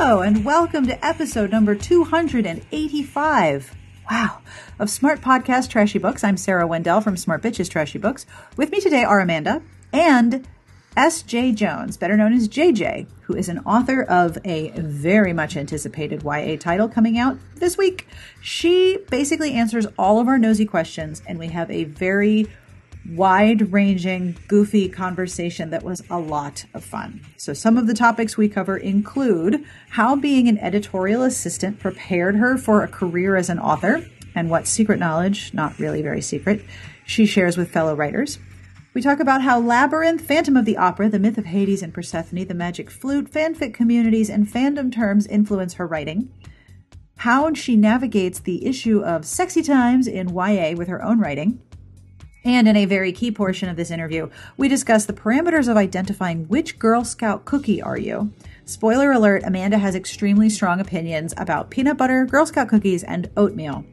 Hello, and welcome to episode number 285. Wow. Of Smart Podcast Trashy Books. I'm Sarah Wendell from Smart Bitches Trashy Books. With me today are Amanda and S. Jae-Jones, better known as JJ, who is an author of a very much anticipated YA title coming out this week. She basically answers all of our nosy questions, and we have a very wide ranging, goofy conversation that was a lot of fun. So, some of the topics we cover include how being an editorial assistant prepared her for a career as an author and what secret knowledge, not really very secret, she shares with fellow writers. We talk about how Labyrinth, Phantom of the Opera, The Myth of Hades and Persephone, The Magic Flute, fanfic communities, and fandom terms influence her writing. How she navigates the issue of sexy times in YA with her own writing and in a very key portion of this interview, we discuss the parameters of identifying which Girl Scout cookie are you. Spoiler alert Amanda has extremely strong opinions about peanut butter, Girl Scout cookies, and oatmeal.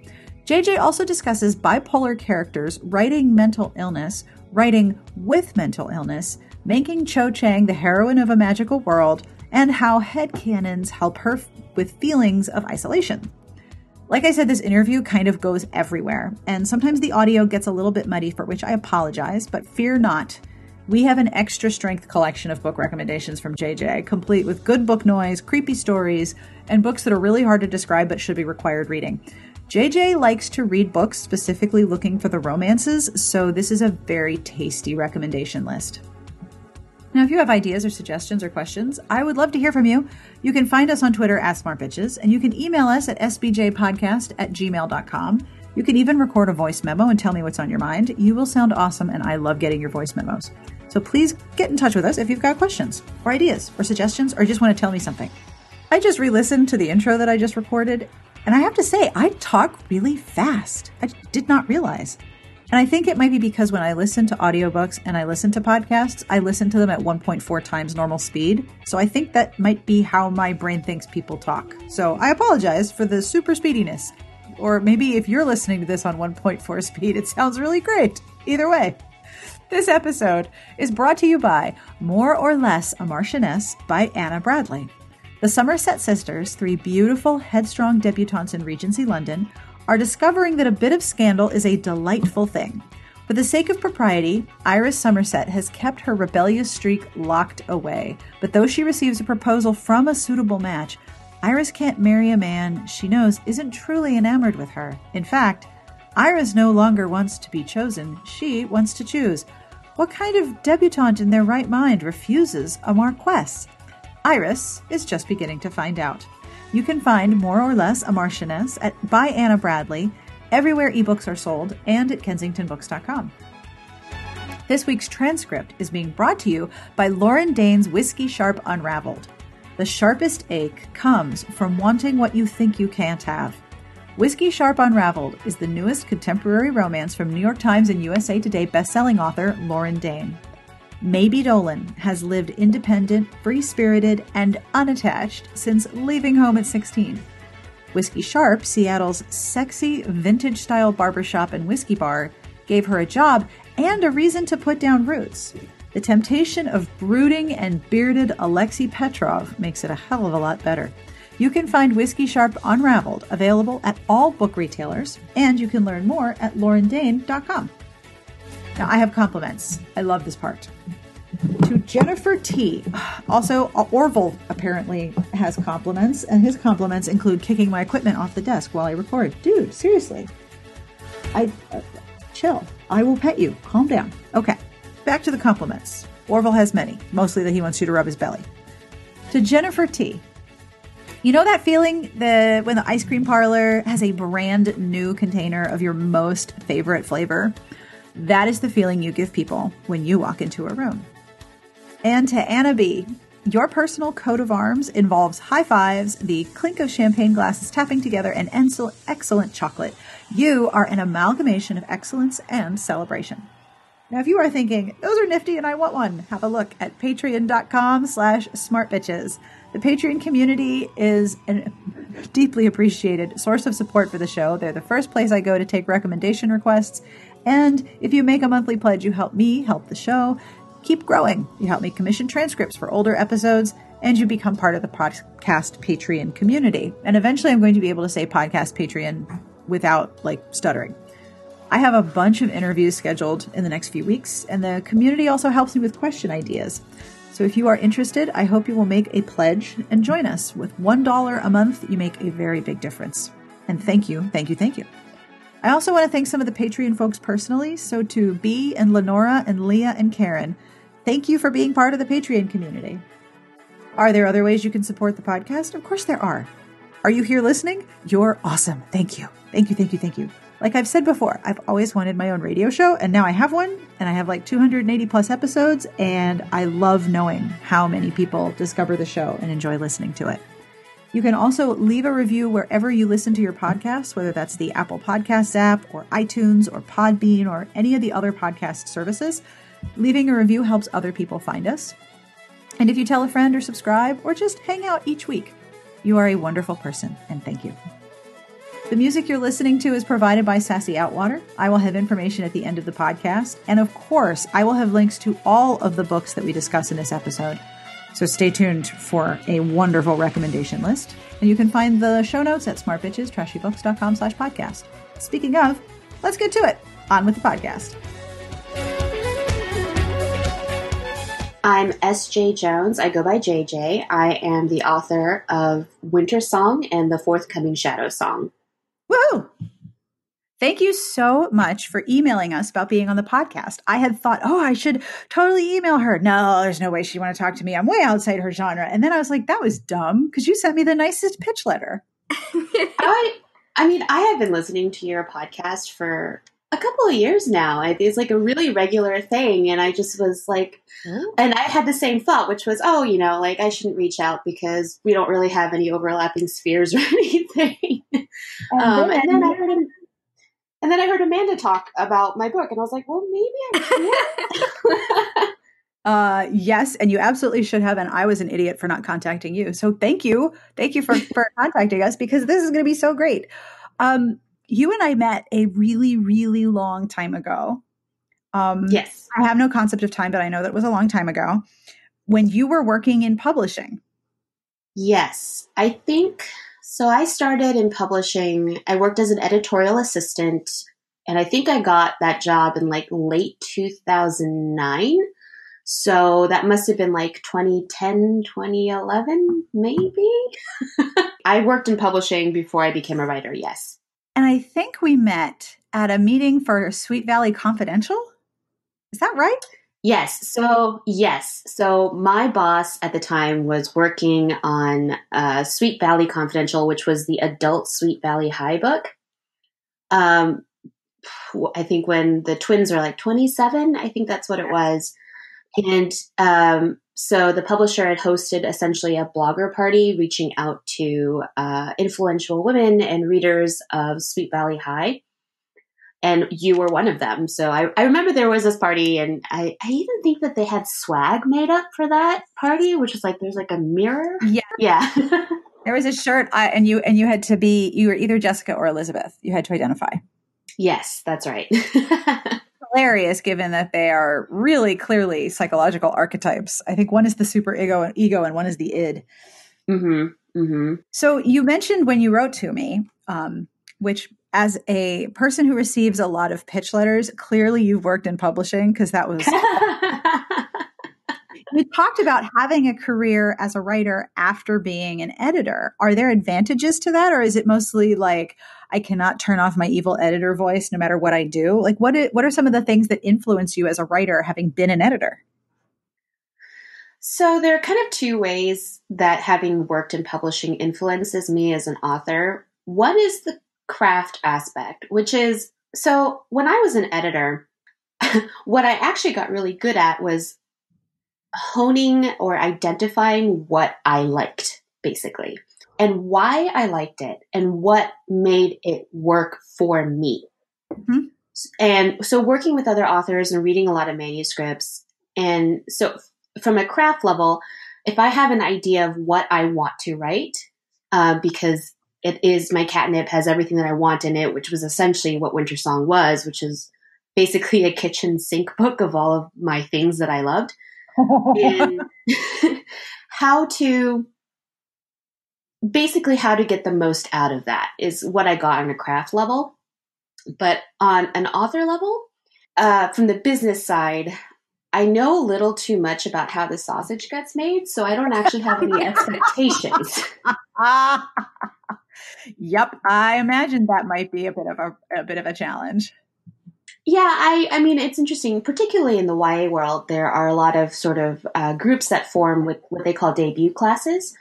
JJ also discusses bipolar characters, writing mental illness, writing with mental illness, making Cho Chang the heroine of a magical world, and how headcanons help her with feelings of isolation. Like I said, this interview kind of goes everywhere, and sometimes the audio gets a little bit muddy, for which I apologize, but fear not. We have an extra strength collection of book recommendations from JJ, complete with good book noise, creepy stories, and books that are really hard to describe but should be required reading. JJ likes to read books specifically looking for the romances, so this is a very tasty recommendation list. Now, if you have ideas or suggestions or questions, I would love to hear from you. You can find us on Twitter at SmartBitches, and you can email us at sbjpodcast at gmail.com. You can even record a voice memo and tell me what's on your mind. You will sound awesome, and I love getting your voice memos. So please get in touch with us if you've got questions or ideas or suggestions or just want to tell me something. I just re listened to the intro that I just recorded, and I have to say, I talk really fast. I did not realize. And I think it might be because when I listen to audiobooks and I listen to podcasts, I listen to them at 1.4 times normal speed. So I think that might be how my brain thinks people talk. So I apologize for the super speediness. Or maybe if you're listening to this on 1.4 speed, it sounds really great. Either way. This episode is brought to you by More or Less a Marchioness by Anna Bradley. The Somerset sisters, three beautiful, headstrong debutantes in Regency London, are discovering that a bit of scandal is a delightful thing. For the sake of propriety, Iris Somerset has kept her rebellious streak locked away. But though she receives a proposal from a suitable match, Iris can't marry a man she knows isn't truly enamored with her. In fact, Iris no longer wants to be chosen, she wants to choose. What kind of debutante in their right mind refuses a Marquess? Iris is just beginning to find out. You can find More or Less a Marchioness at by Anna Bradley everywhere ebooks are sold and at kensingtonbooks.com. This week's transcript is being brought to you by Lauren Dane's Whiskey Sharp Unraveled. The sharpest ache comes from wanting what you think you can't have. Whiskey Sharp Unraveled is the newest contemporary romance from New York Times and USA Today bestselling author Lauren Dane. Maybe Dolan has lived independent, free spirited, and unattached since leaving home at 16. Whiskey Sharp, Seattle's sexy vintage style barbershop and whiskey bar, gave her a job and a reason to put down roots. The temptation of brooding and bearded Alexei Petrov makes it a hell of a lot better. You can find Whiskey Sharp Unraveled available at all book retailers, and you can learn more at laurendane.com. Now, I have compliments. I love this part. To Jennifer T. Also, Orville apparently has compliments, and his compliments include kicking my equipment off the desk while I record. Dude, seriously. I. Uh, chill. I will pet you. Calm down. Okay, back to the compliments. Orville has many, mostly that he wants you to rub his belly. To Jennifer T. You know that feeling that when the ice cream parlor has a brand new container of your most favorite flavor? That is the feeling you give people when you walk into a room. And to Anna B, your personal coat of arms involves high fives, the clink of champagne glasses tapping together, and excellent chocolate. You are an amalgamation of excellence and celebration. Now, if you are thinking, those are nifty and I want one, have a look at patreon.com slash smartbitches. The Patreon community is a deeply appreciated source of support for the show. They're the first place I go to take recommendation requests and if you make a monthly pledge, you help me help the show. keep growing. You help me commission transcripts for older episodes, and you become part of the podcast Patreon community. And eventually, I'm going to be able to say podcast Patreon without like stuttering. I have a bunch of interviews scheduled in the next few weeks, and the community also helps me with question ideas. So if you are interested, I hope you will make a pledge and join us. With $1 a month, you make a very big difference. And thank you, thank you, thank you. I also want to thank some of the Patreon folks personally. So to B and Lenora and Leah and Karen, thank you for being part of the Patreon community. Are there other ways you can support the podcast? Of course there are. Are you here listening? You're awesome. Thank you. Thank you, thank you, thank you. Like I've said before, I've always wanted my own radio show, and now I have one, and I have like 280 plus episodes, and I love knowing how many people discover the show and enjoy listening to it. You can also leave a review wherever you listen to your podcasts, whether that's the Apple Podcasts app, or iTunes, or Podbean, or any of the other podcast services. Leaving a review helps other people find us. And if you tell a friend or subscribe, or just hang out each week, you are a wonderful person, and thank you. The music you're listening to is provided by Sassy Outwater. I will have information at the end of the podcast. And of course, I will have links to all of the books that we discuss in this episode. So stay tuned for a wonderful recommendation list. And you can find the show notes at smartbitchestrashybooks.com slash podcast. Speaking of, let's get to it. On with the podcast. I'm S. Jae-Jones. I go by JJ. I am the author of Winter Song and the forthcoming Shadow Song. Woo! Thank you so much for emailing us about being on the podcast. I had thought, oh, I should totally email her. No, there's no way she'd want to talk to me. I'm way outside her genre. And then I was like, that was dumb because you sent me the nicest pitch letter. I, I mean, I have been listening to your podcast for a couple of years now. It's like a really regular thing. And I just was like, oh. and I had the same thought, which was, oh, you know, like I shouldn't reach out because we don't really have any overlapping spheres or anything. And, um, then, and then I heard him. And then I heard Amanda talk about my book, and I was like, "Well, maybe I can." Uh, yes, and you absolutely should have. And I was an idiot for not contacting you. So thank you, thank you for for contacting us because this is going to be so great. Um, you and I met a really, really long time ago. Um, yes. I have no concept of time, but I know that was a long time ago when you were working in publishing. Yes. I think so. I started in publishing, I worked as an editorial assistant, and I think I got that job in like late 2009. So that must have been like 2010, 2011, maybe. I worked in publishing before I became a writer, yes. And I think we met at a meeting for Sweet Valley Confidential. Is that right? Yes. So, yes. So, my boss at the time was working on uh, Sweet Valley Confidential, which was the adult Sweet Valley High book. Um, I think when the twins are like 27, I think that's what it was. And um, so the publisher had hosted essentially a blogger party reaching out to uh, influential women and readers of Sweet Valley High. And you were one of them. So I, I remember there was this party, and I, I even think that they had swag made up for that party, which was like there's like a mirror. Yeah. Yeah. there was a shirt, I, and you and you had to be you were either Jessica or Elizabeth. You had to identify. Yes, that's right hilarious given that they are really clearly psychological archetypes. I think one is the super ego and ego and one is the id. Mm-hmm. Mm-hmm. So you mentioned when you wrote to me, um, which as a person who receives a lot of pitch letters, clearly you've worked in publishing because that was you talked about having a career as a writer after being an editor. Are there advantages to that, or is it mostly like I cannot turn off my evil editor voice no matter what I do? Like, what is, what are some of the things that influence you as a writer, having been an editor? So there are kind of two ways that having worked in publishing influences me as an author. One is the craft aspect, which is so when I was an editor, what I actually got really good at was honing or identifying what I liked, basically, and why I liked it and what made it work for me. Mm-hmm. And so, working with other authors and reading a lot of manuscripts. And so, from a craft level, if I have an idea of what I want to write, uh, because it is my catnip has everything that I want in it, which was essentially what Winter Song was, which is basically a kitchen sink book of all of my things that I loved. and how to basically how to get the most out of that is what I got on a craft level. But on an author level, uh, from the business side, I know a little too much about how the sausage gets made, so I don't actually have any expectations. Yep, I imagine that might be a bit of a, a bit of a challenge. Yeah, I, I mean, it's interesting, particularly in the YA world, there are a lot of sort of uh, groups that form with what they call debut classes.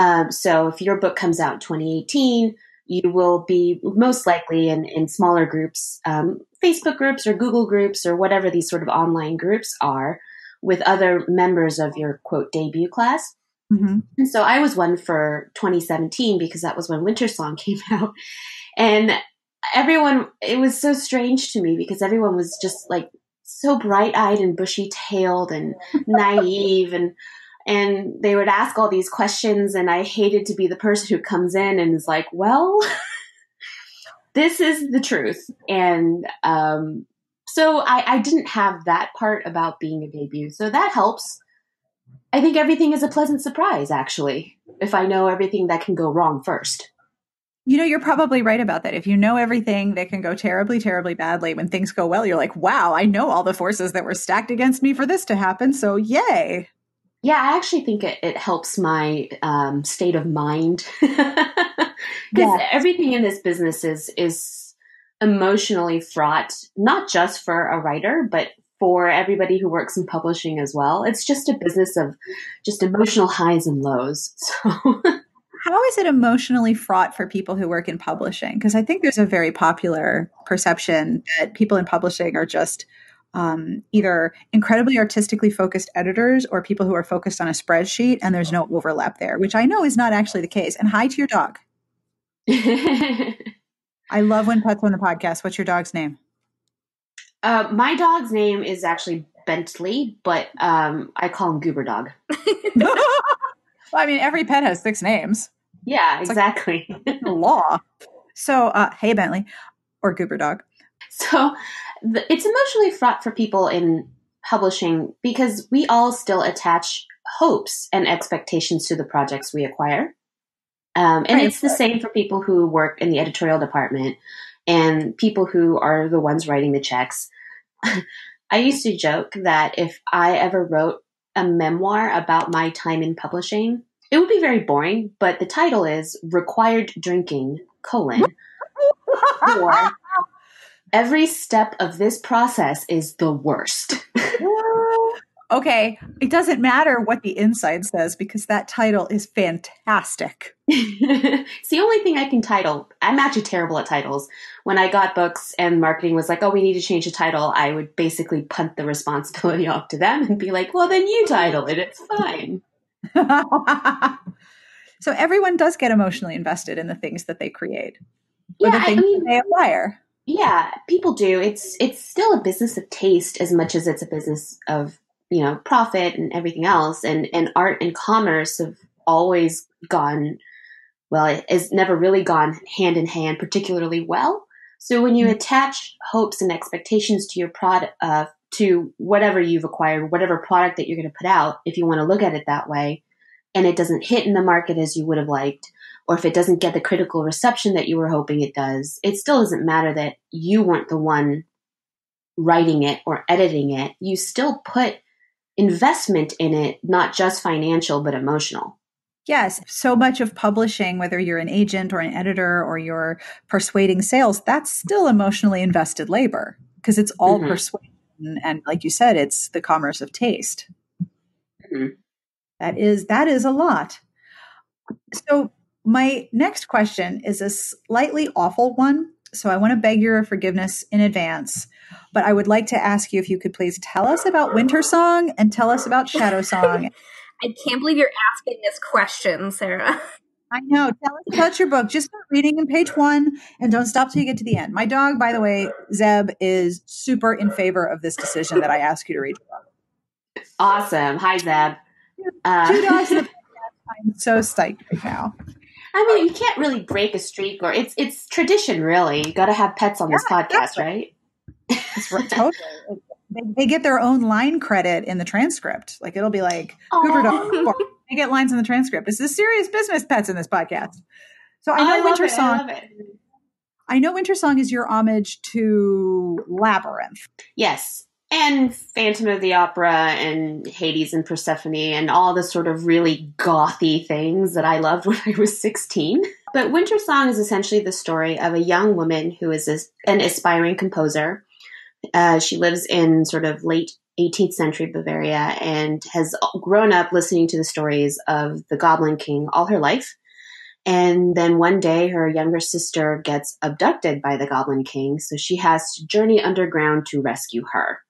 Um, so if your book comes out in 2018, you will be most likely in, in smaller groups, um, Facebook groups or Google groups or whatever these sort of online groups are with other members of your quote debut class. Mm-hmm. And so I was one for 2017 because that was when Winter Song came out. And everyone, it was so strange to me because everyone was just like so bright eyed and bushy tailed and naive and and they would ask all these questions and i hated to be the person who comes in and is like well this is the truth and um, so I, I didn't have that part about being a debut so that helps i think everything is a pleasant surprise actually if i know everything that can go wrong first you know, you're probably right about that. If you know everything that can go terribly, terribly badly, when things go well, you're like, wow, I know all the forces that were stacked against me for this to happen. So, yay. Yeah, I actually think it, it helps my um, state of mind because yeah. everything in this business is is emotionally fraught, not just for a writer, but for everybody who works in publishing as well. It's just a business of just emotional highs and lows. So how is it emotionally fraught for people who work in publishing? Because I think there's a very popular perception that people in publishing are just um, either incredibly artistically focused editors or people who are focused on a spreadsheet and there's no overlap there, which I know is not actually the case. And hi to your dog. I love when pets on the podcast. What's your dog's name? Uh, my dog's name is actually Bentley, but um, I call him Goober Dog. well, I mean, every pet has six names. Yeah, it's exactly. Like law. So, uh, hey, Bentley or Goober Dog. So, the, it's emotionally fraught for people in publishing because we all still attach hopes and expectations to the projects we acquire. Um, and right. it's the same for people who work in the editorial department and people who are the ones writing the checks. I used to joke that if I ever wrote a memoir about my time in publishing, it would be very boring, but the title is Required Drinking, colon, or Every step of this process is the worst. okay, it doesn't matter what the inside says because that title is fantastic. it's the only thing I can title. I'm actually terrible at titles. When I got books and marketing was like, oh, we need to change the title, I would basically punt the responsibility off to them and be like, well, then you title it. It's fine. so everyone does get emotionally invested in the things that they create yeah, the things I mean, they acquire. Yeah, people do. It's it's still a business of taste as much as it's a business of you know profit and everything else. And and art and commerce have always gone well. It has never really gone hand in hand particularly well. So when you mm-hmm. attach hopes and expectations to your product, uh, to whatever you've acquired, whatever product that you're going to put out, if you want to look at it that way, and it doesn't hit in the market as you would have liked, or if it doesn't get the critical reception that you were hoping it does, it still doesn't matter that you weren't the one writing it or editing it. You still put investment in it, not just financial, but emotional. Yes, so much of publishing, whether you're an agent or an editor or you're persuading sales, that's still emotionally invested labor because it's all mm-hmm. persuasion and like you said it's the commerce of taste mm-hmm. that is that is a lot so my next question is a slightly awful one so i want to beg your forgiveness in advance but i would like to ask you if you could please tell us about winter song and tell us about shadow song i can't believe you're asking this question sarah I know. Tell us about your book. Just start reading in page one and don't stop till you get to the end. My dog, by the way, Zeb, is super in favor of this decision that I ask you to read Awesome. Hi, Zeb. Uh, Two dogs I'm so psyched right now. I mean, you can't really break a streak, or it's it's tradition, really. You got to have pets on yeah, this podcast, right? It's r- totally. They, they get their own line credit in the transcript. Like it'll be like Hoover Dog. They get lines in the transcript. This is serious business, pets in this podcast. So I know I Winter it, I Song. it. I know Winter Song is your homage to Labyrinth. Yes. And Phantom of the Opera and Hades and Persephone and all the sort of really gothy things that I loved when I was 16. But Winter Song is essentially the story of a young woman who is an aspiring composer. Uh, she lives in sort of late 18th century Bavaria and has grown up listening to the stories of the Goblin King all her life. And then one day, her younger sister gets abducted by the Goblin King, so she has to journey underground to rescue her.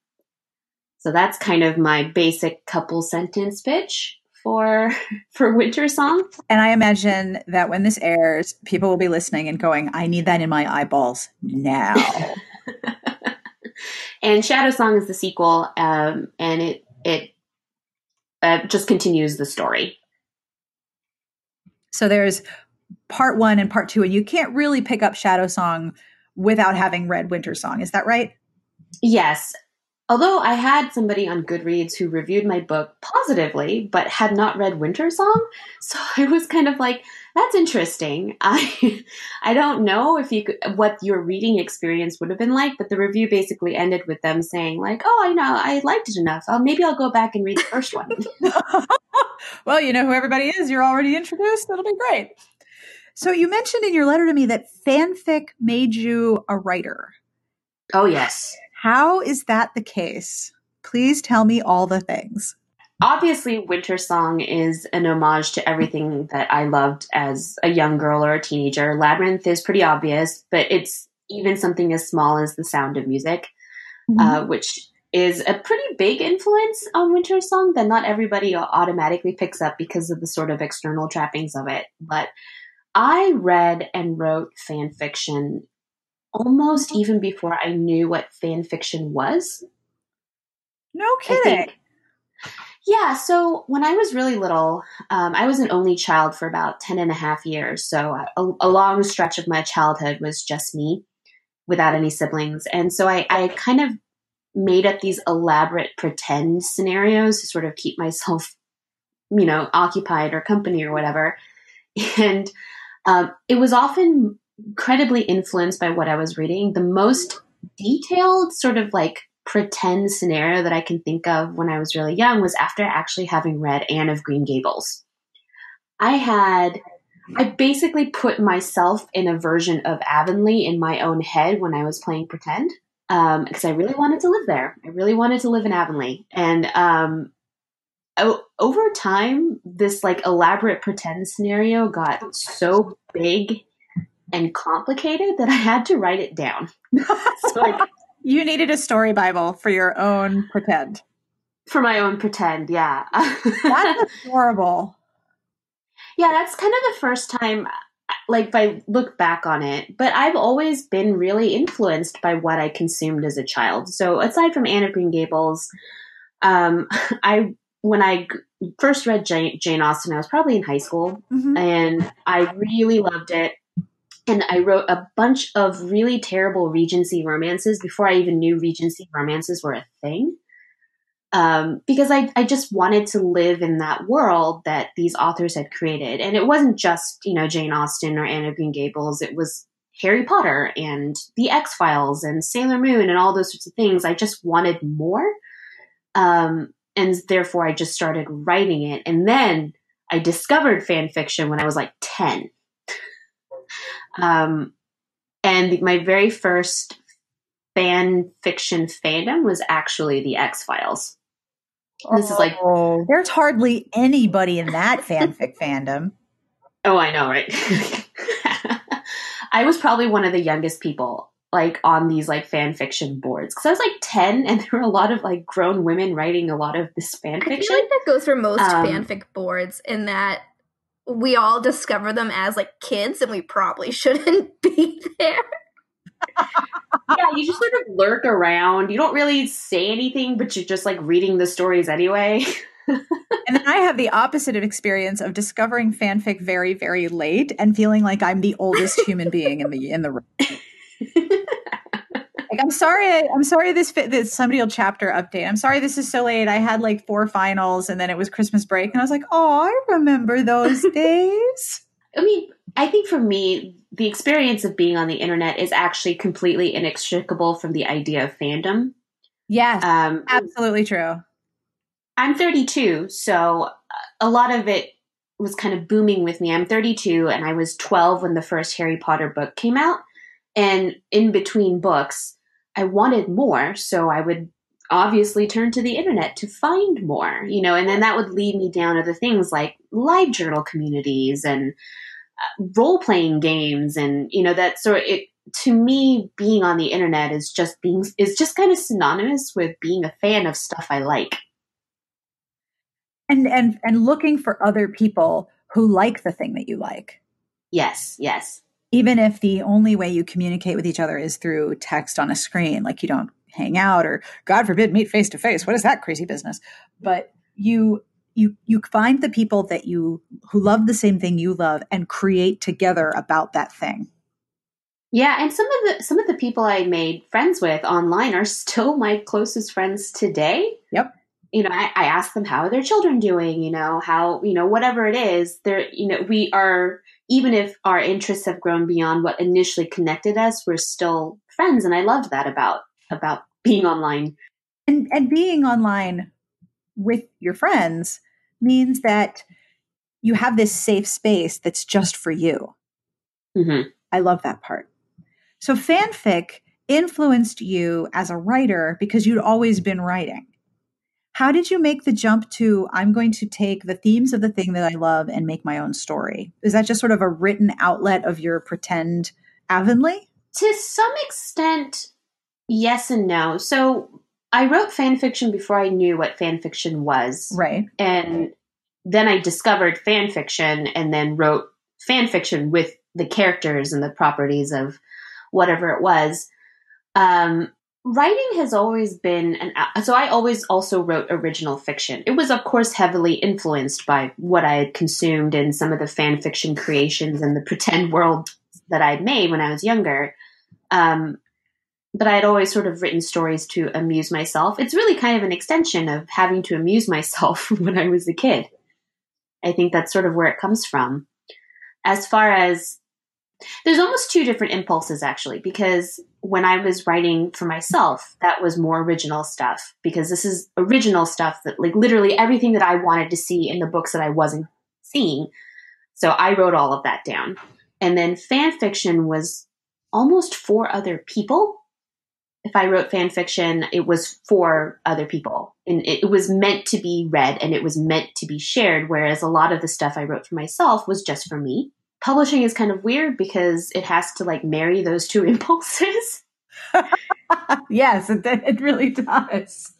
So that's kind of my basic couple sentence pitch for for Winter Song. And I imagine that when this airs, people will be listening and going, I need that in my eyeballs now. and Shadow Song is the sequel, um, and it it uh, just continues the story. so there's part one and part two, and you can't really pick up Shadow Song without having read Winter Song. Is that right? Yes. Although I had somebody on Goodreads who reviewed my book positively, but had not read Winter Song, so I was kind of like, "That's interesting." I, I don't know if you could, what your reading experience would have been like, but the review basically ended with them saying, "Like, oh, I know, I liked it enough. Oh, maybe I'll go back and read the first one." well, you know who everybody is. You're already introduced. It'll be great. So you mentioned in your letter to me that fanfic made you a writer. oh yes. How is that the case? Please tell me all the things. obviously winter song is an homage to everything that i loved as a young girl or a teenager labyrinth is pretty obvious but it's even something as small as the sound of music uh, which is a pretty big influence on winter song that not everybody automatically picks up because of the sort of external trappings of it but i read and wrote fan fiction almost even before i knew what fan fiction was no kidding. Yeah, so when I was really little, um, I was an only child for about 10 and a half years. So a, a long stretch of my childhood was just me without any siblings. And so I, I kind of made up these elaborate pretend scenarios to sort of keep myself, you know, occupied or company or whatever. And um, it was often incredibly influenced by what I was reading. The most detailed sort of like pretend scenario that I can think of when I was really young was after actually having read Anne of Green Gables. I had, I basically put myself in a version of Avonlea in my own head when I was playing pretend because I really wanted to live there. I really wanted to live in Avonlea. And um, o- over time, this like elaborate pretend scenario got so big and complicated that I had to write it down. so like You needed a story Bible for your own pretend. for my own pretend, yeah. That's adorable. yeah, that's kind of the first time like if I look back on it, but I've always been really influenced by what I consumed as a child. So aside from Anne of Green Gables, um, I when I first read Jane, Jane Austen, I was probably in high school, Mhm. and I really loved it. And I wrote a bunch of really terrible Regency romances before I even knew Regency romances were a thing. Um, because I, I just wanted to live in that world that these authors had created. And it wasn't just, you know, Jane Austen or Anne of Green Gables. It was Harry Potter and The X Files and Sailor Moon and all those sorts of things. I just wanted more. Um, and therefore I just started writing it. And then I discovered fan fiction when I was like 10. Um, and my very first fan fiction fandom was actually the X Files. This is like, Oh, there's hardly anybody in that fanfic fandom. oh, I know, right? I was probably one of the youngest people like on these like fan fiction boards because I was like 10 and there were a lot of like grown women writing a lot of this fan I fiction. feel like that goes for most Um, fanfic boards in that we all discover them as like kids and we probably shouldn't be there. yeah, you just sort of lurk around. You don't really say anything, but you're just like reading the stories anyway. And then I have the opposite of experience of discovering fanfic very, very late and feeling like I'm the oldest human being in the in the room. I'm sorry. I'm sorry. This fit this somebody will chapter update. I'm sorry. This is so late. I had like four finals, and then it was Christmas break, and I was like, oh, I remember those days. I mean, I think for me, the experience of being on the internet is actually completely inextricable from the idea of fandom. Yes, um, absolutely true. I'm 32, so a lot of it was kind of booming with me. I'm 32, and I was 12 when the first Harry Potter book came out. And in between books, I wanted more, so I would obviously turn to the internet to find more, you know, and then that would lead me down other things like live journal communities and uh, role playing games and you know that sort of it to me being on the internet is just being is just kind of synonymous with being a fan of stuff I like. And and and looking for other people who like the thing that you like. Yes, yes even if the only way you communicate with each other is through text on a screen, like you don't hang out or God forbid meet face to face. What is that crazy business? But you you you find the people that you who love the same thing you love and create together about that thing. Yeah, and some of the some of the people I made friends with online are still my closest friends today. Yep. You know, I, I ask them how are their children doing, you know, how, you know, whatever it is, they're you know, we are even if our interests have grown beyond what initially connected us, we're still friends. And I love that about about being online. And and being online with your friends means that you have this safe space that's just for you. Mm-hmm. I love that part. So fanfic influenced you as a writer because you'd always been writing. How did you make the jump to I'm going to take the themes of the thing that I love and make my own story? Is that just sort of a written outlet of your pretend Avonlea? To some extent, yes and no. So I wrote fan fiction before I knew what fan fiction was. Right. And then I discovered fan fiction and then wrote fan fiction with the characters and the properties of whatever it was. Um, writing has always been an so i always also wrote original fiction. It was of course heavily influenced by what i had consumed and some of the fan fiction creations and the pretend world that i'd made when i was younger. Um, but i had always sort of written stories to amuse myself. It's really kind of an extension of having to amuse myself when i was a kid. I think that's sort of where it comes from. As far as there's almost two different impulses actually, because when I was writing for myself, that was more original stuff because this is original stuff that like literally everything that I wanted to see in the books that I wasn't seeing. So I wrote all of that down. And then fan fiction was almost for other people. If I wrote fan fiction, it was for other people and it was meant to be read and it was meant to be shared. Whereas a lot of the stuff I wrote for myself was just for me publishing is kind of weird because it has to like marry those two impulses. yes, it, it really does.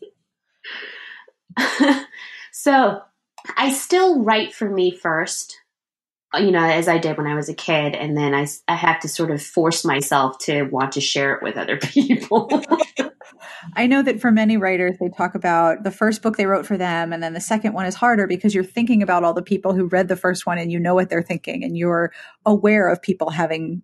so I still write for me first, you know, as I did when I was a kid. And then I, I have to sort of force myself to want to share it with other people. I know that for many writers, they talk about the first book they wrote for them, and then the second one is harder because you're thinking about all the people who read the first one and you know what they're thinking, and you're aware of people having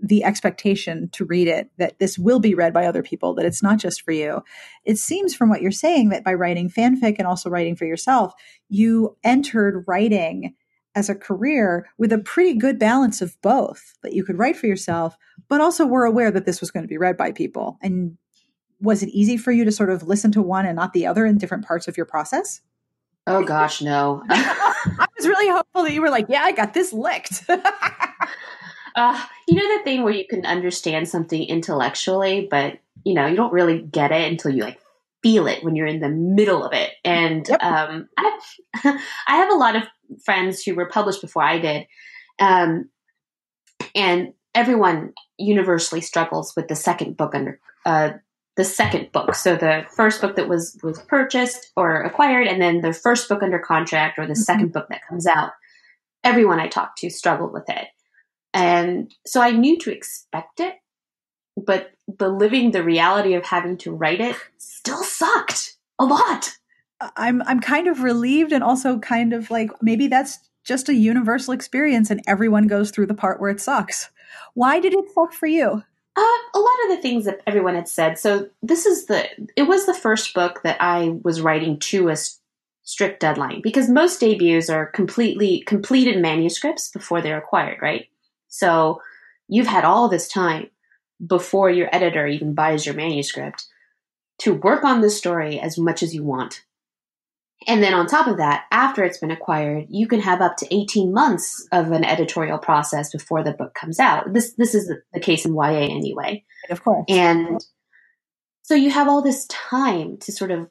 the expectation to read it that this will be read by other people, that it's not just for you. It seems from what you're saying that by writing fanfic and also writing for yourself, you entered writing as a career with a pretty good balance of both that you could write for yourself, but also were aware that this was going to be read by people. And was it easy for you to sort of listen to one and not the other in different parts of your process? Oh gosh, no. I was really hopeful that you were like, yeah, I got this licked. uh, you know the thing where you can understand something intellectually, but you know you don't really get it until you like feel it when you're in the middle of it. And yep. um, I, I have a lot of friends who were published before I did, um, and everyone universally struggles with the second book under uh, the second book. So the first book that was was purchased or acquired, and then the first book under contract or the mm-hmm. second book that comes out. Everyone I talked to struggled with it, and so I knew to expect it, but the living the reality of having to write it still sucked a lot. I'm I'm kind of relieved and also kind of like maybe that's just a universal experience and everyone goes through the part where it sucks. Why did it suck for you? Uh, a lot of the things that everyone had said. So this is the it was the first book that I was writing to a strict deadline because most debuts are completely completed manuscripts before they're acquired, right? So you've had all this time before your editor even buys your manuscript to work on the story as much as you want. And then on top of that, after it's been acquired, you can have up to 18 months of an editorial process before the book comes out. This this is the, case in YA anyway. Of course. And so you have all this time to sort of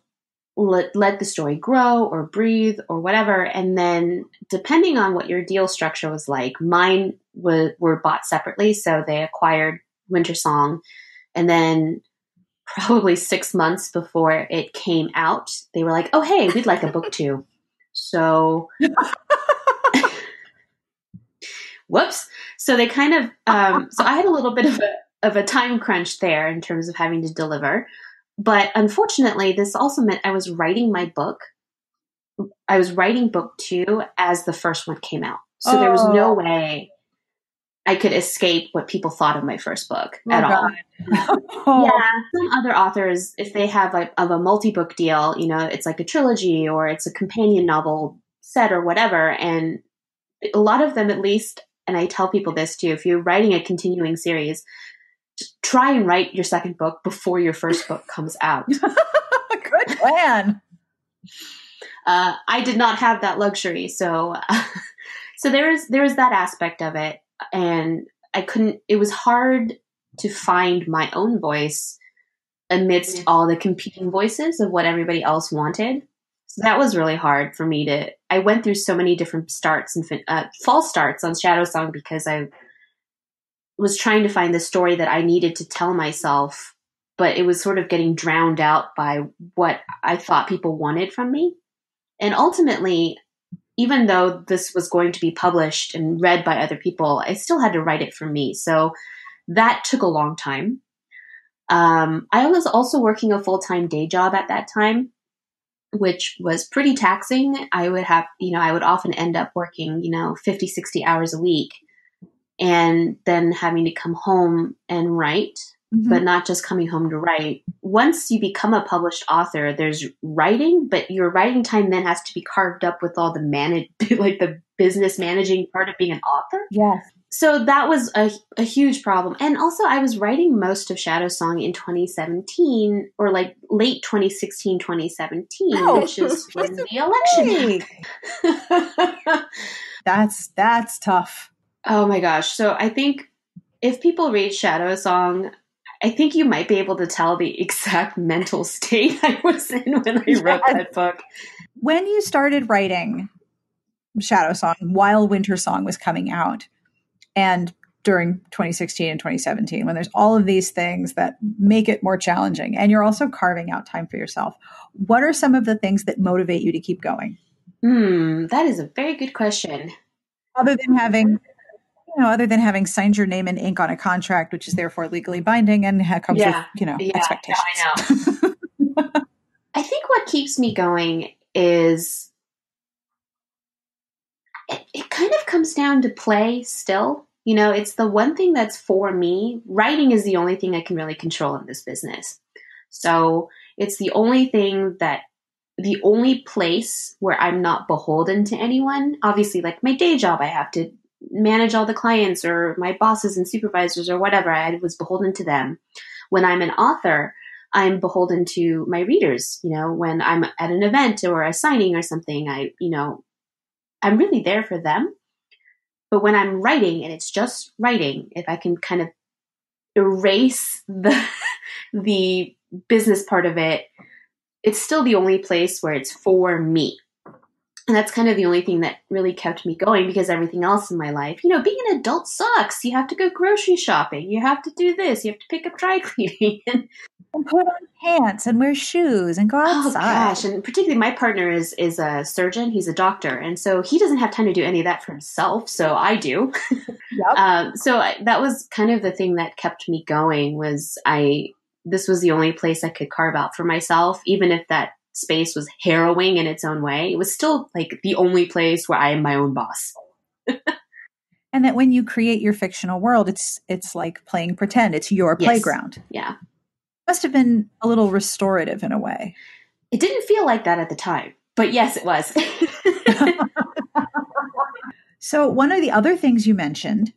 let, let the story grow or breathe or whatever. And then depending on what your deal structure was like, mine were bought separately. So they acquired Winter Song. And then probably six months before it came out, they were like, oh, hey, we'd like a book too. So, whoops. So they kind of, um, so I had a little bit of a, of a time crunch there in terms of having to deliver. But unfortunately, this also meant I was writing my book. I was writing book two as the first one came out. So there was no Oh. way I could escape what people thought of my first book Oh, at all. God. Oh, Yeah, some other authors, if they have like of a multi-book deal, you know, it's like a trilogy or it's a companion novel set or whatever, and a lot of them, at least, and I tell people this too: if you're writing a continuing series, try and write your second book before your first book comes out. Good plan. uh, I did not have that luxury, so so there is there is that aspect of it, and I couldn't. It was hard to find my own voice amidst all the competing voices of what everybody else wanted. So that was really hard for me to. I went through so many different starts and fin- uh, false starts on Shadow Song because I was trying to find the story that I needed to tell myself, but it was sort of getting drowned out by what I thought people wanted from me. And ultimately, even though this was going to be published and read by other people, I still had to write it for me. So that took a long time. Um, I was also working a full time day job at that time, which was pretty taxing. I would have, you know, I would often end up working, you know, 50, 60 hours a week and then having to come home and write Mhm. but not just coming home to write. Once you become a published author, there's writing, but your writing time then has to be carved up with all the manage, like the business managing part of being an author. yes. So that was a, a huge problem. And also, I was writing most of Shadow Song in 2017 or like late 2016, 2017, Oh, which is when the election. That's that's tough. Oh my gosh. So I think if people read Shadow Song, I think you might be able to tell the exact mental state I was in when I wrote that book. When you started writing Shadow Song while Winter Song was coming out, and during 2016 and 2017, when there's all of these things that make it more challenging, and you're also carving out time for yourself, what are some of the things that motivate you to keep going? Hmm, that is a very good question. Other than having, know, other than having signed your name in ink on a contract, which is therefore legally binding and comes Yeah. with, you know, Yeah, expectations. no, I think what keeps me going is it, it kind of comes down to play still. You know, it's the one thing that's for me. Writing is the only thing I can really control in this business. So it's the only thing that, the only place where I'm not beholden to anyone. Obviously, like my day job, I have to manage all the clients or my bosses and supervisors or whatever. I was beholden to them. When I'm an author, I'm beholden to my readers. You know, when I'm at an event or a signing or something, I, you know, I'm really there for them. But when I'm writing and it's just writing, if I can kind of erase the the business part of it, it's still the only place where it's for me. And that's kind of the only thing that really kept me going because everything else in my life, you know, being an adult sucks. You have to go grocery shopping. You have to do this. You have to pick up dry cleaning. and and put on pants and wear shoes and go outside. Oh gosh, and particularly my partner is is a surgeon. He's a doctor, and so he doesn't have time to do any of that for himself. So I do. Yep. um, so I, that was kind of the thing that kept me going. Was I this was the only place I could carve out for myself, even if that space was harrowing in its own way. It was still like the only place where I am my own boss. and that when you create your fictional world, it's it's like playing pretend. It's your Yes. playground. Yeah. Must have been a little restorative in a way. It didn't feel like that at the time, but yes, it was. So one of the other things you mentioned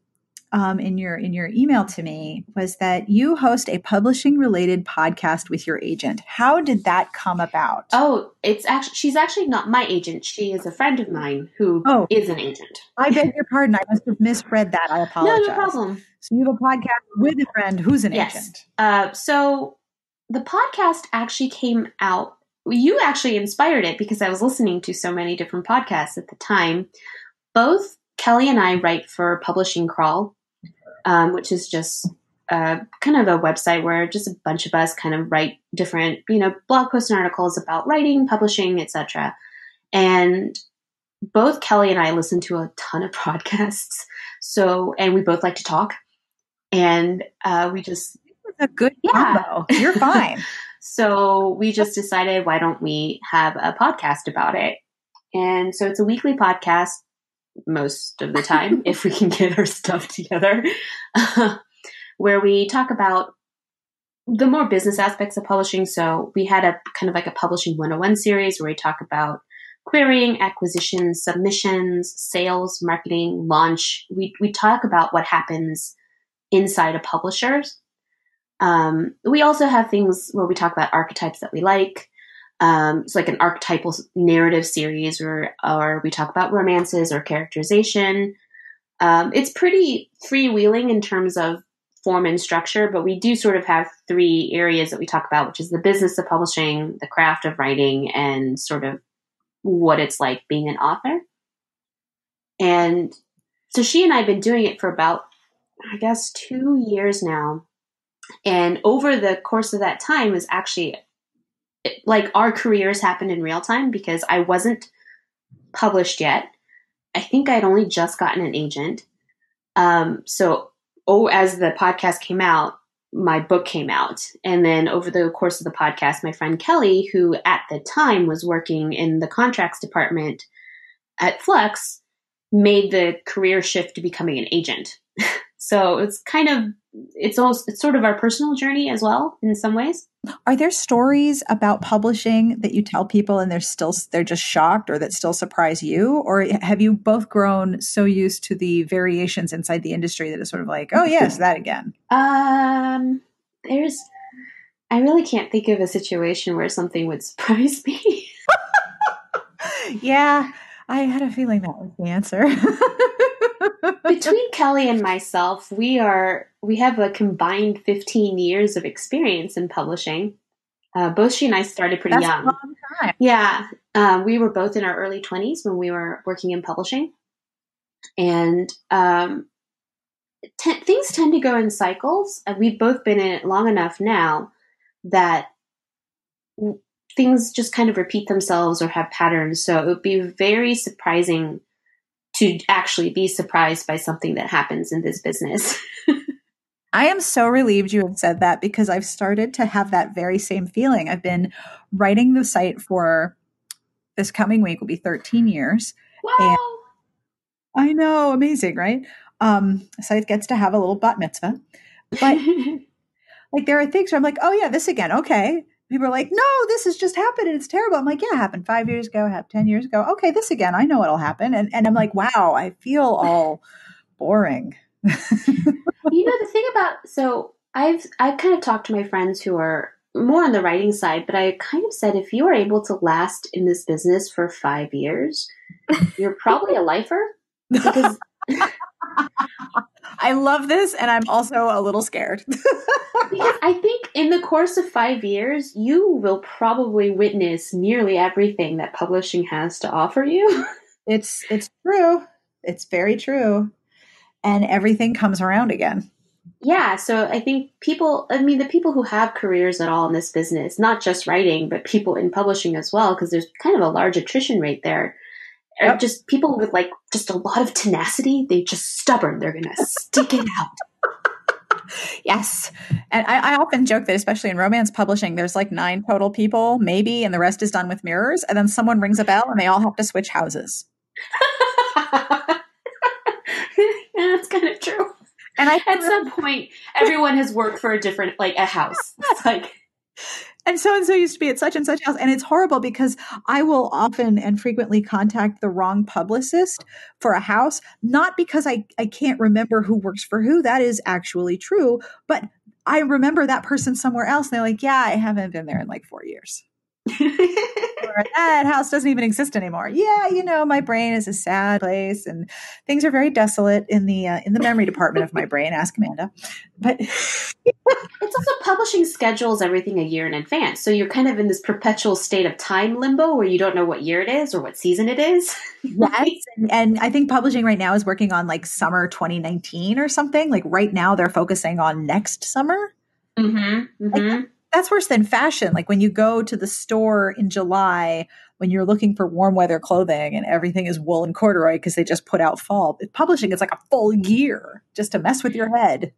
um, in your in your email to me was that you host a publishing related podcast with your agent. How did that come about? oh, it's actually she's actually not my agent. She is a friend of mine who is Oh. an agent. I beg your pardon. I must have misread that. I No, apologize. no problem. So you have a podcast with a friend who's an Yes. agent. Uh, so the podcast actually came out. You actually inspired it because I was listening to so many different podcasts at the time. Both Kelly and I write for Publishing Crawl, um, which is just uh, kind of a website where just a bunch of us kind of write different, you know, blog posts and articles about writing, publishing, etc. And both Kelly and I listen to a ton of podcasts. So, and we both like to talk. And uh, we just a good Yeah. combo. You're fine. so we just decided, why don't we have a podcast about it? And so it's a weekly podcast most of the time, if we can get our stuff together, where we talk about the more business aspects of publishing. So we had a kind of like a publishing 101 series where we talk about querying, acquisitions, submissions, sales, marketing, launch. We, we talk about what happens inside a publisher's um, we also have things where we talk about archetypes that we like. Um, it's like an archetypal narrative series, or or we talk about romances or characterization. Um, it's pretty freewheeling in terms of form and structure, but we do sort of have three areas that we talk about, which is the business of publishing, the craft of writing, and sort of what it's like being an author. And so she and I have been doing it for about, I guess, two years now and over the course of that time was actually like our careers happened in real time because I wasn't published yet. I think I'd only just gotten an agent. Um, so, oh, as the podcast came out, my book came out. And then over the course of the podcast, my friend Kelly, who at the time was working in the contracts department at Flux, made the career shift to becoming an agent. so it's kind of it's also it's sort of our personal journey as well in some ways. Are there stories about publishing that you tell people and they're still they're just shocked or that still surprise you or have you both grown so used to the variations inside the industry that it's sort of like, "Oh, yes, that again." Um, there's I really can't think of a situation where something would surprise me. yeah, I had a feeling that was the answer. Between Kelly and myself, we are we have a combined 15 years of experience in publishing. Uh, both she and I started pretty That's a young. long time. Yeah, um, we were both in our early 20s when we were working in publishing. And um, te- things tend to go in cycles. And we've both been in it long enough now that w- things just kind of repeat themselves or have patterns. So it would be very surprising to actually be surprised by something that happens in this business. I am so relieved you have said that because I've started to have that very same feeling. I've been writing the site for this coming week will be 13 years. wow. I know, amazing, right? Um, site gets to have a little bat mitzvah. But like there are things where I'm like, oh yeah, this again, okay. People are like, no, this has just happened and it's terrible. I'm like, yeah, it happened five years ago, happened ten years ago. Okay, this again, I know it'll happen. And and I'm like, wow, I feel all boring. you know the thing about so I've I've kind of talked to my friends who are more on the writing side, but I kind of said if you are able to last in this business for five years, you're probably a lifer because I love this, and I'm also a little scared. because I think in the course of five years, you will probably witness nearly everything that publishing has to offer you. it's it's true. It's very true. And everything comes around again. Yeah, so I think people, I mean, the people who have careers at all in this business, not just writing, but people in publishing as well, because there's kind of a large attrition rate there. Yep. just people with like just a lot of tenacity. They just stubborn. They're gonna stick it out. Yes. And I, I often joke that, especially in romance publishing, there's like nine total people, maybe, and the rest is done with mirrors. And then someone rings a bell and they all have to switch houses. yeah, that's kind of true. And I At some point, everyone has worked for a different, like a house. It's like, and so and so used to be at such and such house. And it's horrible because i will often and frequently contact the wrong publicist for a house not because i i can't remember who works for who that is actually true but i remember that person somewhere else and they're like yeah i haven't been there in like four years or that house doesn't even exist anymore. Yeah, you know, my brain is a sad place, and things are very desolate in the uh, in the memory department of my brain. Ask Amanda. But it's also publishing schedules everything a year in advance, so you're kind of in this perpetual state of time limbo where you don't know what year it is or what season it is. yes, and, and I think publishing right now is working on like summer 2019 or something. Like right now, they're focusing on next summer. Mm-hmm, mm-hmm that's worse than fashion. Like when you go to the store in July when you're looking for warm weather clothing and everything is wool and corduroy because they just put out fall. Publishing is like a full year just to mess with your head.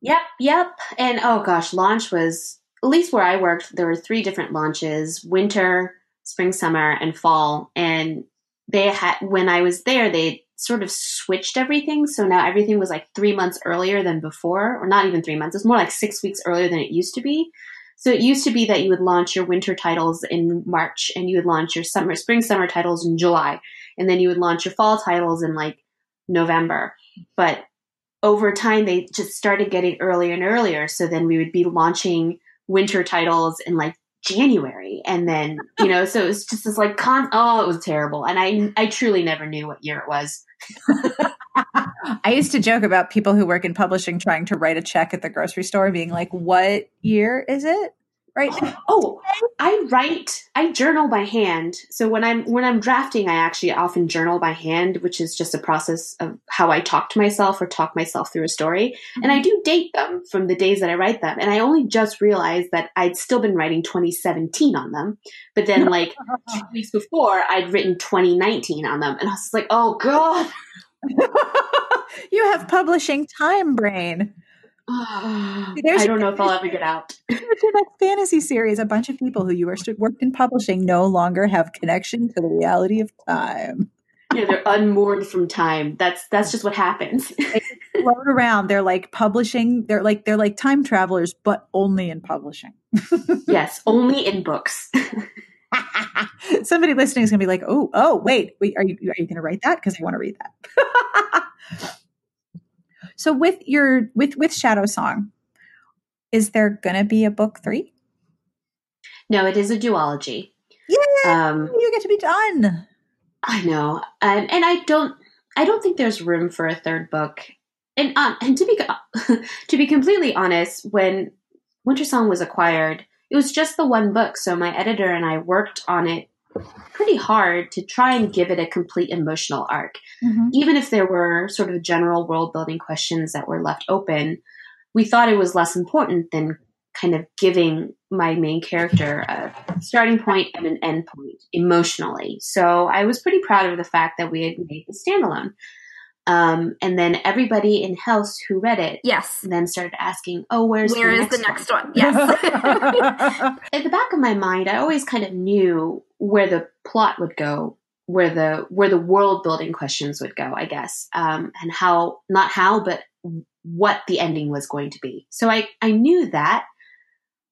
Yep, yep. And oh gosh, launch was at least where I worked, there were three different launches winter, spring, summer, and fall. And they had, when I was there, they sort of switched everything. So now everything was like three months earlier than before, or not even three months. It's more like six weeks earlier than it used to be. So it used to be that you would launch your winter titles in March and you would launch your summer, spring, summer titles in July. And then you would launch your fall titles in like November. But over time, they just started getting earlier and earlier. So then we would be launching winter titles in like January. And then, you know, so it was just this like con, oh, it was terrible. And I, I truly never knew what year it was. I used to joke about people who work in publishing trying to write a check at the grocery store being like, what year is it? Right. Oh, I write, I journal by hand. So when I'm, when I'm drafting, I actually often journal by hand, which is just a process of how I talk to myself or talk myself through a story. Mm-hmm. And I mm-hmm. do date them from the days that I write them. And I only just realized that I'd still been writing 2017 on them. But then like two weeks before I'd written 2019 on them. And I was like, oh God. you have publishing time brain. Ah, I don't know if I'll ever get out. that fantasy series, a bunch of people who you were worked in publishing no longer have connection to the reality of time. Yeah, they're unmoored from time. That's that's just what happens. they float around. They're like publishing. They're like they're like time travelers, but only in publishing. yes, only in books. Somebody listening is going to be like, "Oh, oh, wait, wait, are you are you going to write that? Because I want to read that." So with your with with Shadowsong, is there going to be a book three? No, it is a duology. Yeah, um, you get to be done. I know, um, and I don't. I don't think there's room for a third book. And um, and to be to be completely honest, when Wintersong was acquired, it was just the one book. So my editor and I worked on it pretty hard to try and give it a complete emotional arc. Mm-hmm. Even if there were sort of general world building questions that were left open, we thought it was less important than kind of giving my main character a starting point and an end point emotionally. So I was pretty proud of the fact that we had made the standalone. Um, and then everybody in house who read it, yes, then started asking, "Oh, where's where the is next the next one?" one? Yes. At the back of my mind, I always kind of knew where the plot would go, where the where the world building questions would go, I guess, um, and how not how, but what the ending was going to be. So I I knew that.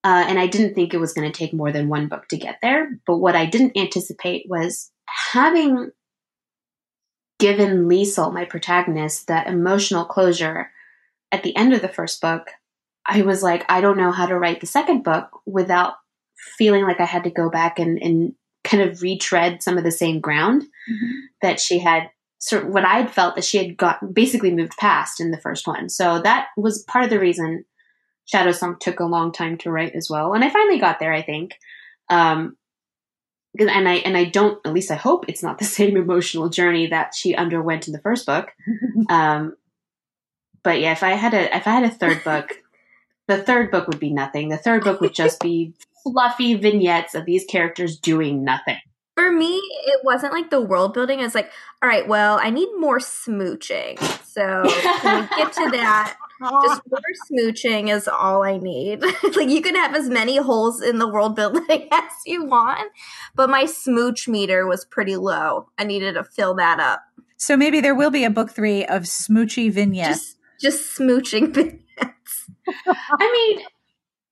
Uh, and I didn't think it was going to take more than one book to get there. But what I didn't anticipate was having given Liesl, my protagonist, that emotional closure at the end of the first book, I was like, I don't know how to write the second book without feeling like I had to go back and, and kind of retread some of the same ground mm-hmm. that she had sort of what I'd felt that she had got basically moved past in the first one. So that was part of the reason Shadowsong took a long time to write as well. And I finally got there, I think. Um, and I and I don't at least I hope it's not the same emotional journey that she underwent in the first book. Um, but yeah, if I had a if I had a third book, the third book would be nothing. The third book would just be fluffy vignettes of these characters doing nothing. For me, it wasn't like the world building. It's like, all right, well, I need more smooching. So can we get to that? Just more smooching is all I need. like you can have as many holes in the world building as you want, but my smooch meter was pretty low. I needed to fill that up. So maybe there will be a book three of smoochy vignettes. Just, just smooching vignettes. I mean,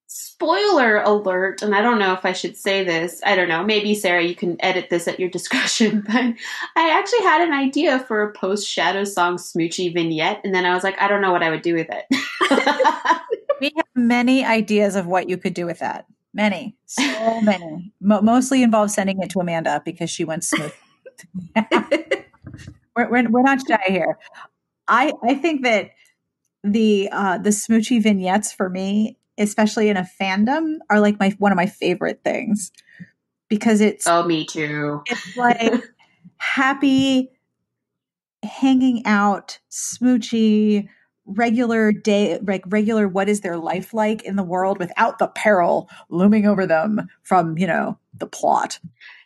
spoiler alert, and I don't know if I should say this. I don't know. Maybe Sarah, you can edit this at your discretion. But I actually had an idea for a post Shadowsong smoochy vignette, and then I was like, I don't know what I would do with it. we have many ideas of what you could do with that. Many, so many. Mo- mostly involve sending it to Amanda because she went smooth. we're, we're, we're not shy here. I I think that the uh, the smoochy vignettes for me especially in a fandom, are like my one of my favorite things because it's oh me too. It's like happy hanging out, smoochy, regular day, like regular. What is their life like in the world without the peril looming over them from you know the plot?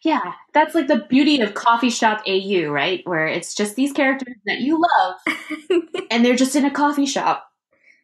Yeah, that's like the beauty of coffee shop AU, right? Where it's just these characters that you love, and they're just in a coffee shop,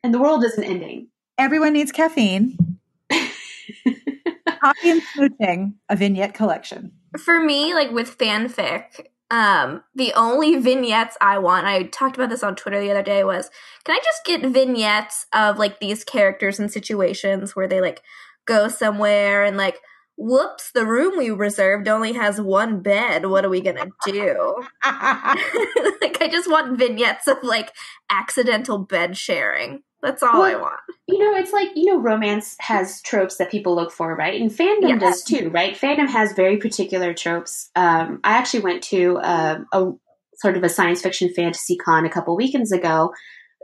and the world isn't ending everyone needs caffeine. Coffee and smooching, a vignette collection. For me, like with fanfic, um, the only vignettes I want, I talked about this on Twitter the other day, was can I just get vignettes of like these characters and situations where they like go somewhere and like, whoops, the room we reserved only has one bed. What are we gonna do? like, I just want vignettes of like accidental bed sharing. That's all well, I want. You know, it's like, you know, romance has tropes that people look for, right? And fandom yes. does too, right? Fandom has very particular tropes. Um, I actually went to uh, a sort of a science fiction fantasy con a couple weekends ago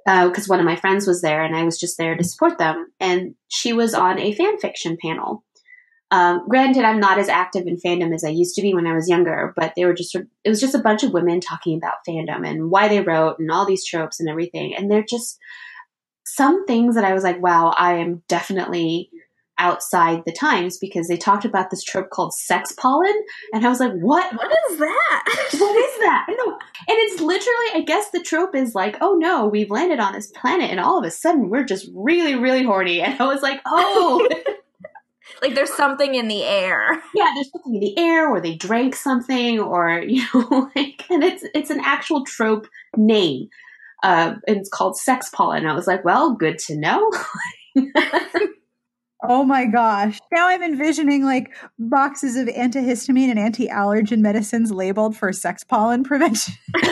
because uh, one of my friends was there and I was just there to support them. And she was on a fan fiction panel. Um, granted, I'm not as active in fandom as I used to be when I was younger, but they were just, it was just a bunch of women talking about fandom and why they wrote and all these tropes and everything. And they're just, some things that I was like, wow, I am definitely outside the times because they talked about this trope called sex pollen. And I was like what? What is that? What is that? And it's literally I guess the trope is like oh no we've landed on this planet and all of a sudden we're just really really horny. And I was like oh. Like there's something in the air. Yeah there's something in the air or they drank something or you know like and it's it's an actual trope name uh, and it's called sex pollen. I was like, well, good to know. oh my gosh. Now I'm envisioning like boxes of antihistamine and anti allergen medicines labeled for sex pollen prevention. and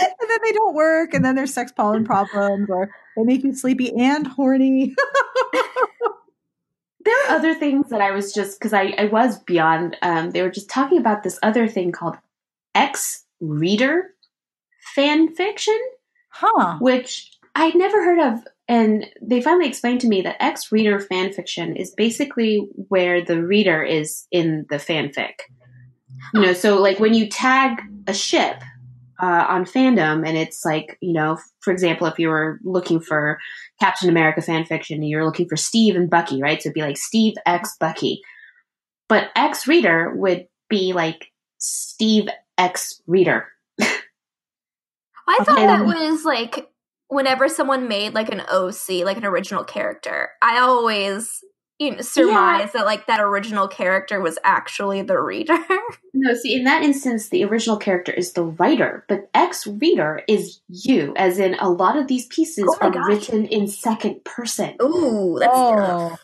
then they don't work, and then there's sex pollen problems, or they make you sleepy and horny. there are other things that I was just because I, I was beyond. Um, they were just talking about this other thing called X Reader, fan fiction, huh? Which I'd never heard of, and they finally explained to me that X reader fan fiction is basically where the reader is in the fanfic. You know, so like when you tag a ship uh, on fandom, and it's like you know, for example, if you were looking for Captain America fan fiction, and you're looking for Steve and Bucky, right? So it'd be like Steve X Bucky, but X reader would be like Steve X reader I thought that was like whenever someone made like an OC, like an original character. I always you know, surmise yeah. that like that original character was actually the reader. no, see, in that instance, the original character is the writer, but ex reader is you, as in a lot of these pieces oh are gosh. written in second person. Ooh, that's oh.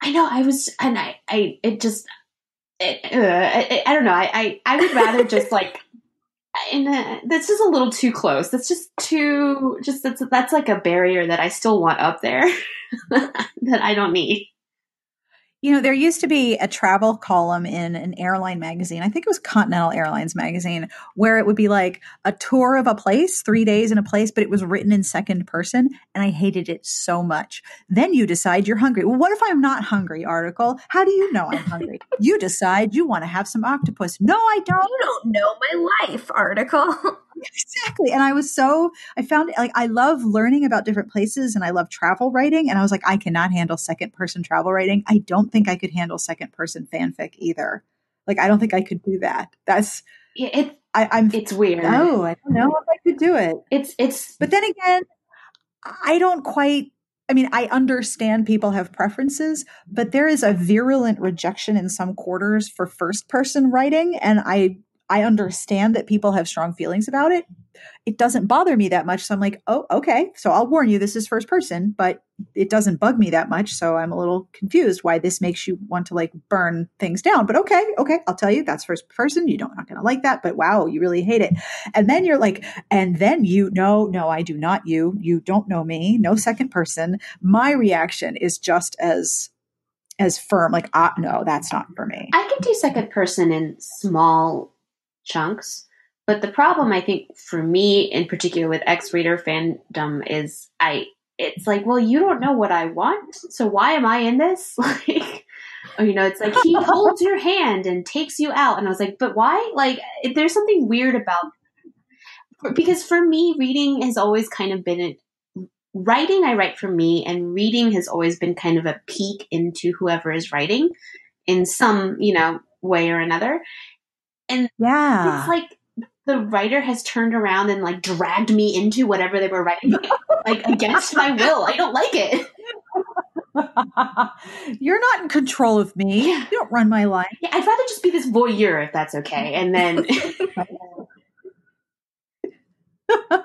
I know. I was, and I, I, it just, it, uh, I, I don't know. I, I, I would rather just like and uh, that's just a little too close. That's just too just that's that's like a barrier that I still want up there that I don't need. You know, there used to be a travel column in an airline magazine. I think it was Continental Airlines magazine, where it would be like a tour of a place, three days in a place, but it was written in second person. And I hated it so much. Then you decide you're hungry. Well, what if I'm not hungry, article? How do you know I'm hungry? you decide you want to have some octopus. No, I don't. You don't know my life, article. exactly. And I was so, I found like, I love learning about different places and I love travel writing. And I was like, I cannot handle second person travel writing. I don't think I could handle second person fanfic either. Like, I don't think I could do that. That's, it, I, am it's weird. Oh, I don't know if I could do it. It's, it's, but then again, I don't quite, I mean, I understand people have preferences, but there is a virulent rejection in some quarters for first person writing. And I, I understand that people have strong feelings about it. It doesn't bother me that much. So I'm like, oh, okay. So I'll warn you, this is first person, but it doesn't bug me that much. So I'm a little confused why this makes you want to like burn things down. But okay, okay, I'll tell you that's first person. You don't not gonna like that, but wow, you really hate it. And then you're like, and then you no, no, I do not you. You don't know me. No second person. My reaction is just as as firm, like, ah, no, that's not for me. I can do second person in small chunks. But the problem, I think, for me in particular with X Reader fandom is I. It's like, well, you don't know what I want, so why am I in this? Like, or, you know, it's like he holds your hand and takes you out, and I was like, but why? Like, there's something weird about because for me, reading has always kind of been writing. I write for me, and reading has always been kind of a peek into whoever is writing in some, you know, way or another. And yeah, it's like the writer has turned around and like dragged me into whatever they were writing, like against my will. I don't like it. You're not in control of me. Yeah. You don't run my life. Yeah, I'd rather just be this voyeur if that's okay. And then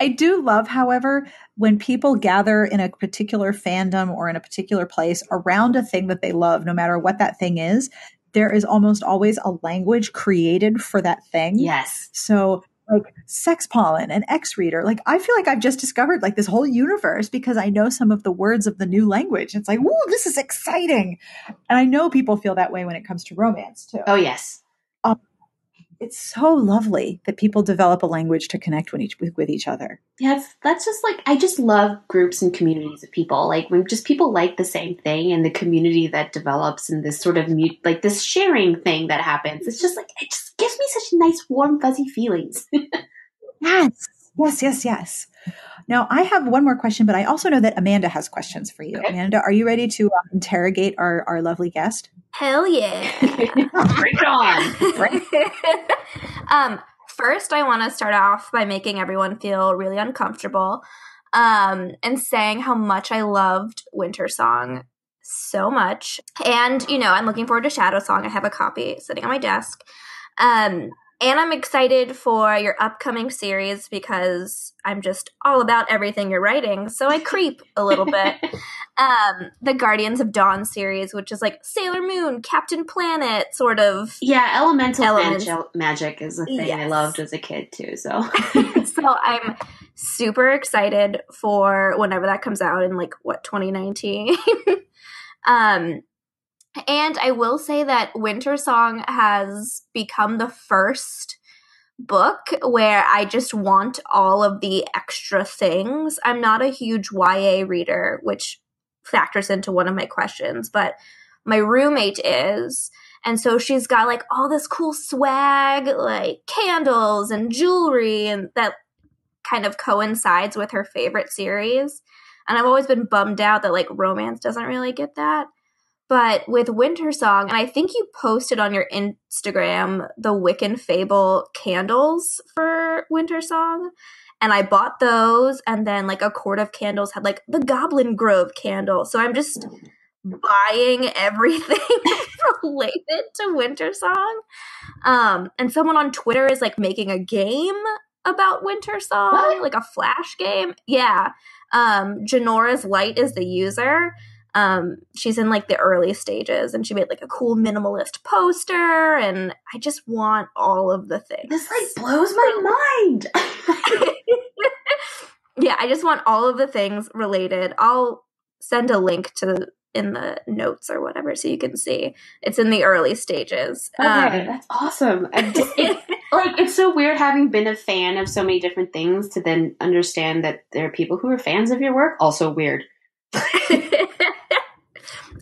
I do love, however, when people gather in a particular fandom or in a particular place around a thing that they love, no matter what that thing is, there is almost always a language created for that thing. Yes. So like sex pollen and x reader like i feel like i've just discovered like this whole universe because i know some of the words of the new language it's like whoa this is exciting and i know people feel that way when it comes to romance too oh yes it's so lovely that people develop a language to connect with each with, with each other. Yeah, that's just like I just love groups and communities of people. Like when just people like the same thing and the community that develops and this sort of mute, like this sharing thing that happens. It's just like it just gives me such nice, warm, fuzzy feelings. yes, yes, yes, yes. Now I have one more question, but I also know that Amanda has questions for you. Okay. Amanda, are you ready to uh, interrogate our our lovely guest? Hell yeah. Bring it on. um, first, I want to start off by making everyone feel really uncomfortable um, and saying how much I loved Wintersong so much. And, you know, I'm looking forward to Shadowsong. I have a copy sitting on my desk. Um, and I'm excited for your upcoming series because I'm just all about everything you're writing. So I creep a little bit. um, the Guardians of Dawn series, which is like Sailor Moon, Captain Planet, sort of. Yeah, elemental Element. Mag- magic is a thing yes. I loved as a kid too. So, so I'm super excited for whenever that comes out in like what 2019. um, and I will say that Wintersong has become the first book where I just want all of the extra things. I'm not a huge YA reader, which factors into one of my questions, but my roommate is. And so she's got like all this cool swag, like candles and jewelry, and that kind of coincides with her favorite series. And I've always been bummed out that like romance doesn't really get that. But with Wintersong, and I think you posted on your Instagram the Wiccan Fable candles for Wintersong. And I bought those, and then like a quart of candles had like the Goblin Grove candle. So I'm just buying everything related to Wintersong. Um, and someone on Twitter is like making a game about Wintersong, what? like a flash game. Yeah. Um, Janora's Light is the user um, she's in like the early stages and she made like a cool minimalist poster and I just want all of the things. This like blows my mind. yeah, I just want all of the things related. I'll send a link to in the notes or whatever so you can see. It's in the early stages. Okay, um, that's awesome. It, like it's so weird having been a fan of so many different things to then understand that there are people who are fans of your work. Also weird.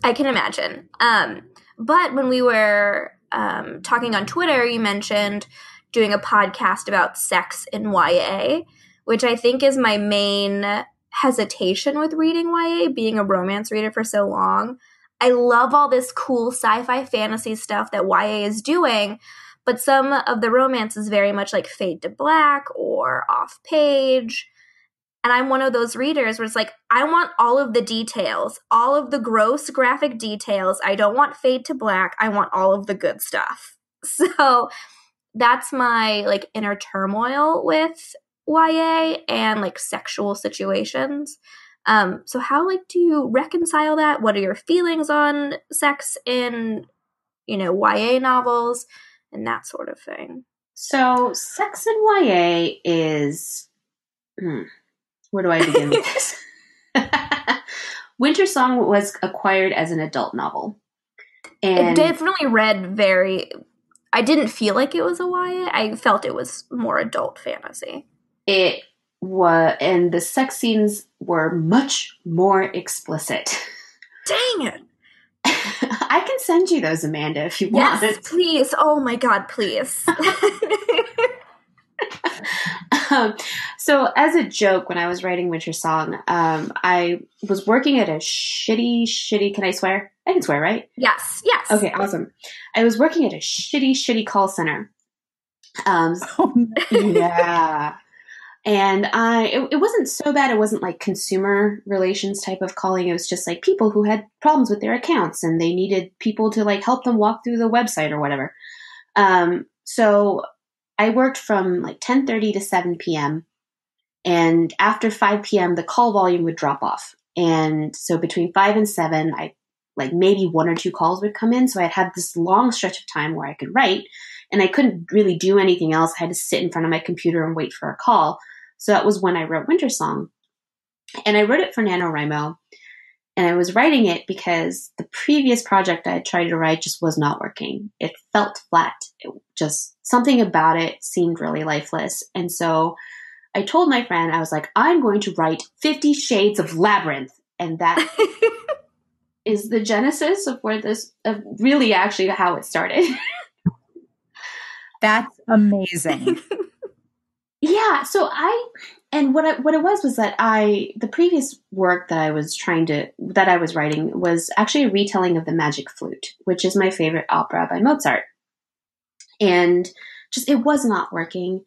I can imagine. Um, but when we were um, talking on Twitter, you mentioned doing a podcast about sex in YA, which I think is my main hesitation with reading YA, being a romance reader for so long. I love all this cool sci fi fantasy stuff that YA is doing, but some of the romance is very much like Fade to Black or Off Page. And I'm one of those readers where it's like, I want all of the details, all of the gross graphic details. I don't want fade to black. I want all of the good stuff. So that's my like inner turmoil with YA and like sexual situations. Um, so how like do you reconcile that? What are your feelings on sex in, you know, YA novels and that sort of thing? So sex in YA is hmm, where do I begin with this? Wintersong was acquired as an adult novel. And it definitely read very I didn't feel like it was a YA. I felt it was more adult fantasy. It was, and the sex scenes were much more explicit. Dang it! I can send you those, Amanda, if you yes, want. Yes, please. Oh my god, please. Um, so, as a joke, when I was writing Wintersong, um, I was working at a shitty, shitty. Can I swear? I can swear, right? Yes. Yes. Okay. Awesome. I was working at a shitty, shitty call center. Um, oh, yeah. And I, it, it wasn't so bad. It wasn't like consumer relations type of calling. It was just like people who had problems with their accounts and they needed people to like help them walk through the website or whatever. Um, so I worked from like 10:30 to 7 p.m. and after 5 p.m. the call volume would drop off. And so between 5 and 7 I like maybe one or two calls would come in so I'd have this long stretch of time where I could write and I couldn't really do anything else. I had to sit in front of my computer and wait for a call. So that was when I wrote Wintersong. And I wrote it for NaNoWriMo and I was writing it because the previous project I had tried to write just was not working. It felt flat. It just something about it seemed really lifeless. And so I told my friend, I was like, I'm going to write 50 Shades of Labyrinth. And that is the genesis of where this, of really actually how it started. That's amazing. yeah. So I, and what I, what it was was that I the previous work that I was trying to that I was writing was actually a retelling of the Magic Flute, which is my favorite opera by Mozart. And just it was not working.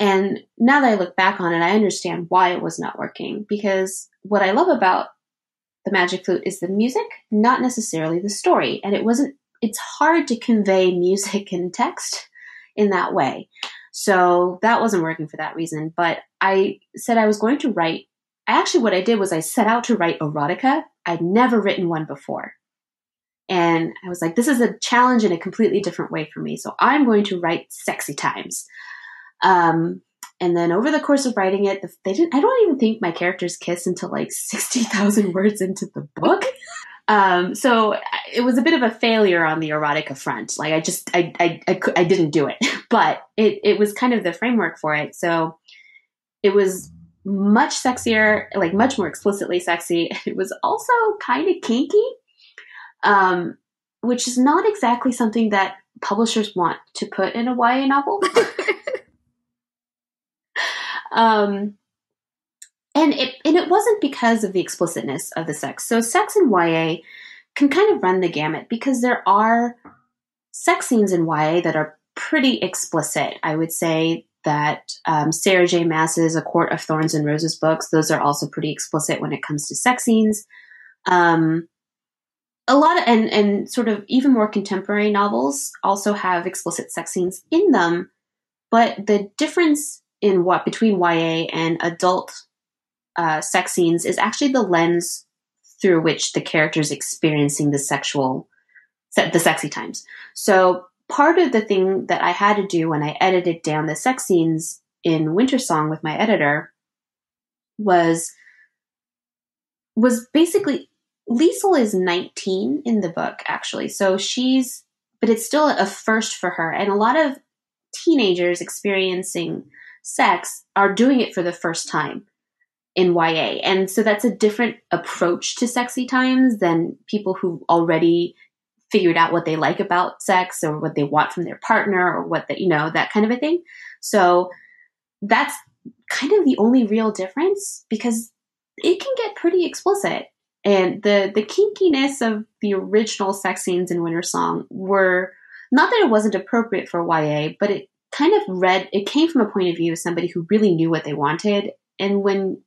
And now that I look back on it, I understand why it was not working because what I love about the Magic Flute is the music, not necessarily the story. And it wasn't it's hard to convey music and text in that way. So that wasn't working for that reason. But I said I was going to write. Actually, what I did was I set out to write erotica. I'd never written one before. And I was like, this is a challenge in a completely different way for me. So I'm going to write sexy times. Um, and then over the course of writing it, they didn't, I don't even think my characters kiss until like 60,000 words into the book. Um, so it was a bit of a failure on the erotica front. Like I just, I, I, I, I didn't do it, but it, it was kind of the framework for it. So it was much sexier, like much more explicitly sexy. It was also kind of kinky, um, which is not exactly something that publishers want to put in a YA novel. um, and it and it wasn't because of the explicitness of the sex. So sex in YA can kind of run the gamut because there are sex scenes in YA that are pretty explicit. I would say that um, Sarah J. Maas's A Court of Thorns and Roses books, those are also pretty explicit when it comes to sex scenes. Um, a lot of, and, and sort of even more contemporary novels also have explicit sex scenes in them, but the difference in what between YA and adult uh, sex scenes is actually the lens through which the character is experiencing the sexual, the sexy times. So part of the thing that I had to do when I edited down the sex scenes in Wintersong with my editor was was basically Liesl is 19 in the book actually. So she's but it's still a first for her and a lot of teenagers experiencing sex are doing it for the first time in YA. And so that's a different approach to sexy times than people who already figured out what they like about sex or what they want from their partner or what that, you know, that kind of a thing. So that's kind of the only real difference because it can get pretty explicit. And the the kinkiness of the original sex scenes in Wintersong were not that it wasn't appropriate for YA, but it kind of read it came from a point of view of somebody who really knew what they wanted. And when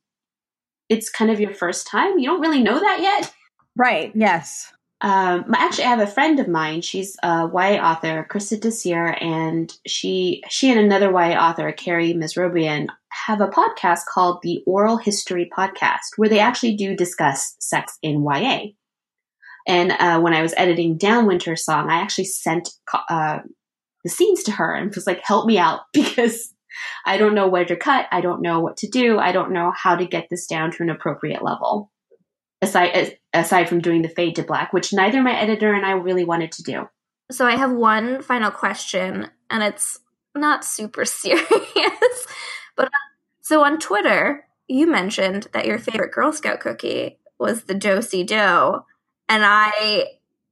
it's kind of your first time. You don't really know that yet. Right. Yes. um, actually, I have a friend of mine. She's a YA author, Christa Desir, and she she and another YA author, Carrie Mesrobian, have a podcast called the Oral History Podcast, where they actually do discuss sex in YA. And uh, when I was editing Down Wintersong, I actually sent uh, the scenes to her and was like, "Help me out because I don't know where to cut. I don't know what to do. I don't know how to get this down to an appropriate level." Aside aside from doing the fade to black, which neither my editor and I really wanted to do. So I have one final question, and it's not super serious. but so on Twitter, you mentioned that your favorite Girl Scout cookie was the Do-si-do, and I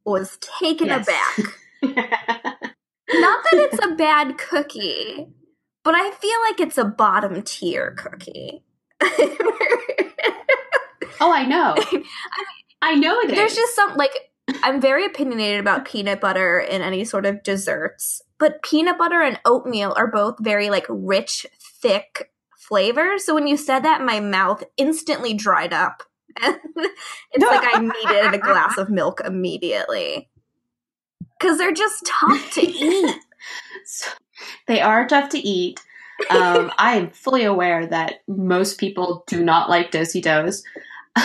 was taken yes. aback. not that it's a bad cookie, but I feel like it's a bottom tier cookie. oh, I know. I I know it There's is. just some like I'm very opinionated about peanut butter in any sort of desserts, but peanut butter and oatmeal are both very like rich, thick flavors. So when you said that, my mouth instantly dried up. And it's like I needed a glass of milk immediately. Cause they're just tough to eat. So, they are tough to eat. Um, I am fully aware that most people do not like Do-si-dos.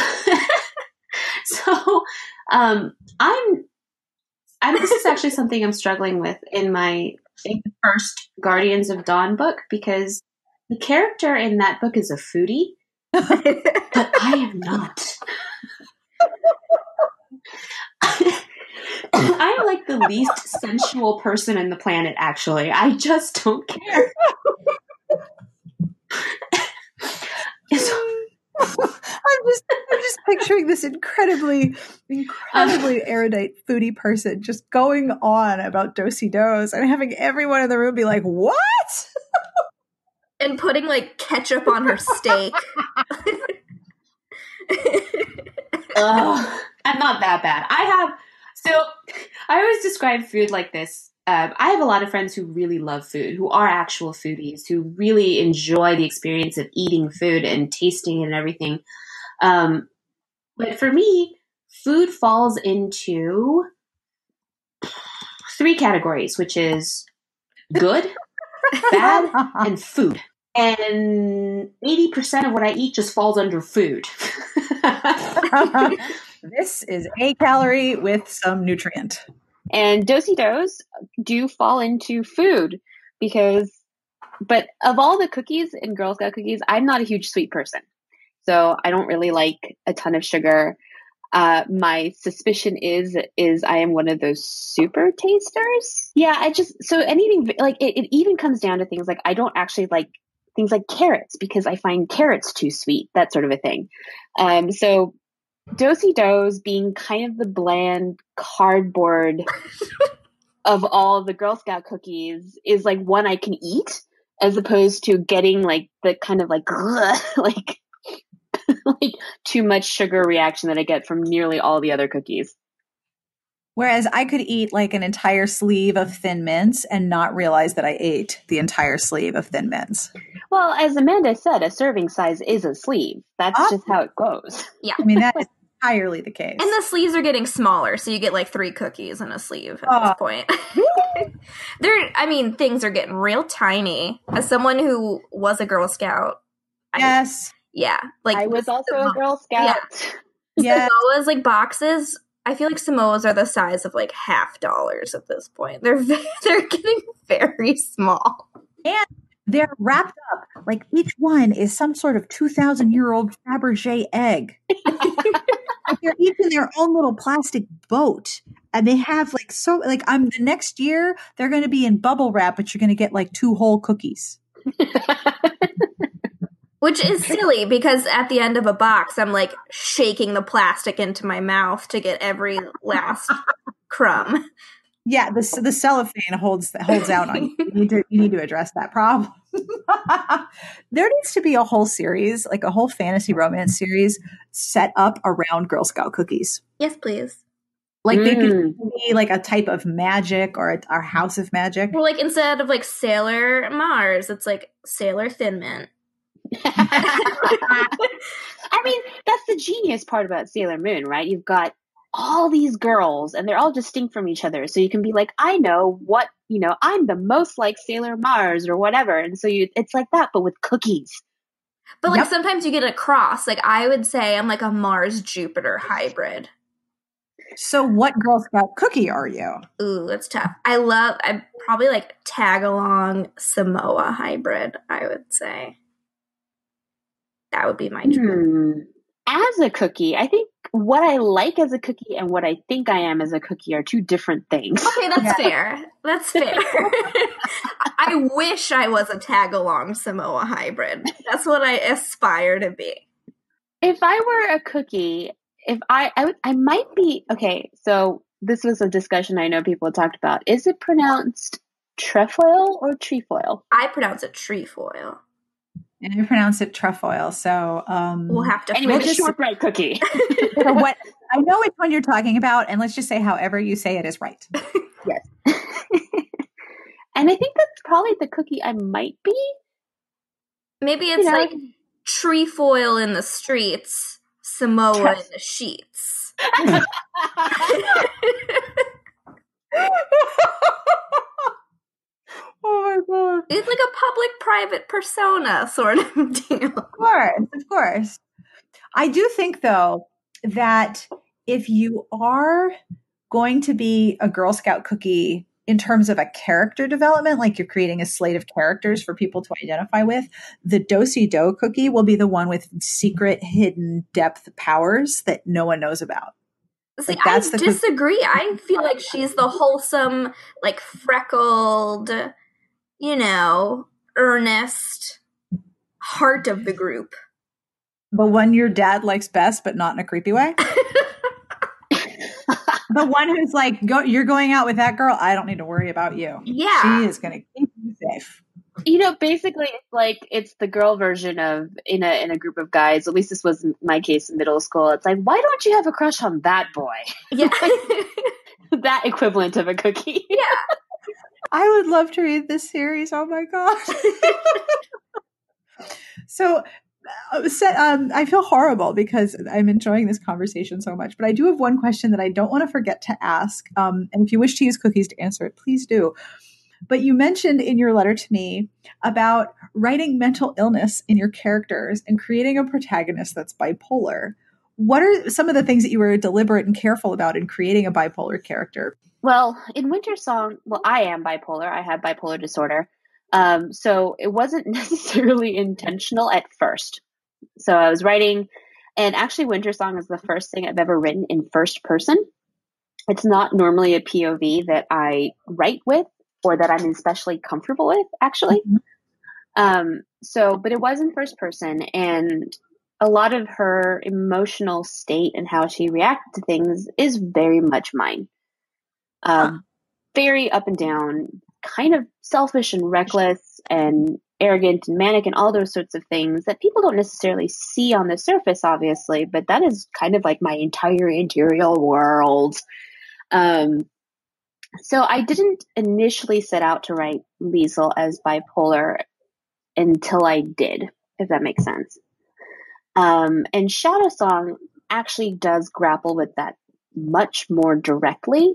so um, I'm, I'm. This is actually something I'm struggling with in my in the first Guardians of Dawn book because the character in that book is a foodie, but I am not. I am like the least sensual person in the planet, actually. I just don't care. I'm just I'm just picturing this incredibly incredibly uh, erudite foodie person just going on about Do-si-dos and having everyone in the room be like, "What?" and putting like ketchup on her steak. Ugh, I'm not that bad. I have so I always describe food like this um, I have a lot of friends who really love food, who are actual foodies, who really enjoy the experience of eating food and tasting it and everything. Um, but for me, food falls into three categories, which is good, bad, and food. And 80% of what I eat just falls under food. this is a calorie with some nutrient. And Do-si-dos do fall into food because, but of all the cookies in Girl Scout cookies, I'm not a huge sweet person. So I don't really like a ton of sugar. Uh, my suspicion is is I am one of those super tasters. Yeah, I just so anything like it, it even comes down to things like I don't actually like things like carrots because I find carrots too sweet, that sort of a thing. Um, so Do-si-dos being kind of the bland cardboard of all the Girl Scout cookies is like one I can eat as opposed to getting like the kind of like like like too much sugar reaction that I get from nearly all the other cookies. Whereas I could eat like an entire sleeve of thin mints and not realize that I ate the entire sleeve of thin mints. Well, as Amanda said, a serving size is a sleeve. That's just how it goes. Yeah. I mean, that is entirely the case. And the sleeves are getting smaller, so you get like three cookies in a sleeve at this point. They're, I mean, things are getting real tiny. As someone who was a Girl Scout, yes, I, yeah, like I was also a Girl Scout. Yeah, Samoa's like boxes. I feel like Samoas are the size of like half dollars at this point. They're they're getting very small. And they're wrapped up like each one is some sort of 2000 year old Fabergé egg. they're each in their own little plastic boat. And they have like so like I'm the next year they're going to be in bubble wrap, but you're going to get like two whole cookies. Which is silly because at the end of a box, I'm like shaking the plastic into my mouth to get every last crumb. Yeah, the the cellophane holds holds out on you. You need to you need to address that problem. there needs to be a whole series, like a whole fantasy romance series, set up around Girl Scout cookies. Yes, please. Like mm. they could be like a type of magic or a, or house of magic. Or like instead of like Sailor Mars, it's like Sailor Thin Mint. I mean, that's the genius part about Sailor Moon, right? You've got all these girls and they're all distinct from each other. So you can be like, I know what, you know, I'm the most like Sailor Mars or whatever. And so you, it's like that, but with cookies. But like Yep. sometimes you get a cross. Like I would say I'm like a Mars Jupiter hybrid. So, what Girl Scout cookie are you? Ooh, that's tough. I love i'm probably like tag along Samoa hybrid, I would say. That would be my dream. Hmm. As a cookie, I think what I like as a cookie and what I think I am as a cookie are two different things. Okay, that's Yeah. fair. That's fair. I wish I was a tag along Samoa hybrid. That's what I aspire to be. if I were a cookie, if I, I, would- I might be okay. So this was a discussion I know people talked about. Is it pronounced trefoil or trefoil? I pronounce it trefoil. And I pronounce it trefoil. So, um, We'll have to Anyway, We'll just- shortbread cookie. for what I know which one you're talking about, and let's just say however you say it is right. Yes. and I think that's probably the cookie I might be. Maybe You it's know, like trefoil in the streets, Samoa Tref- in the sheets. Oh my god! It's like a public private persona sort of deal. Of course, of course. I do think though that if you are going to be a Girl Scout cookie in terms of a character development, like you're creating a slate of characters for people to identify with, the Dosey Do cookie will be the one with secret, hidden depth powers that no one knows about. See, Like, I disagree. I feel like she's the wholesome, like freckled, you know, earnest heart of the group. The one your dad likes best, but not in a creepy way. the one who's like, go, you're going out with that girl. I don't need to worry about you. Yeah. She is going to keep you safe. you know, basically, it's like it's the girl version of in a in a group of guys. At least this was my case in middle school. It's like, why don't you have a crush on that boy? Yeah. that equivalent of a cookie. I would love to read this series. Oh my god! so, uh, um, I feel horrible because I'm enjoying this conversation so much. But I do have one question that I don't want to forget to ask. Um, and if you wish to use cookies to answer it, please do. But you mentioned in your letter to me about writing mental illness in your characters and creating a protagonist that's bipolar. What are some of the things that you were deliberate and careful about in creating a bipolar character? Well, in Wintersong, well, I am bipolar. I have bipolar disorder. Um, so it wasn't necessarily intentional at first. So I was writing, and actually, Wintersong is the first thing I've ever written in first person. It's not normally a POV that I write with or that I'm especially comfortable with, actually. Mhm. Um, so, but it was in first person, and a lot of her emotional state and how she reacted to things is very much mine. Um, Very up and down, kind of selfish and reckless and arrogant and manic and all those sorts of things that people don't necessarily see on the surface, obviously, but that is kind of like my entire interior world. Um, so I didn't initially set out to write Liesl as bipolar until I did, if that makes sense. Um, and Shadowsong actually does grapple with that much more directly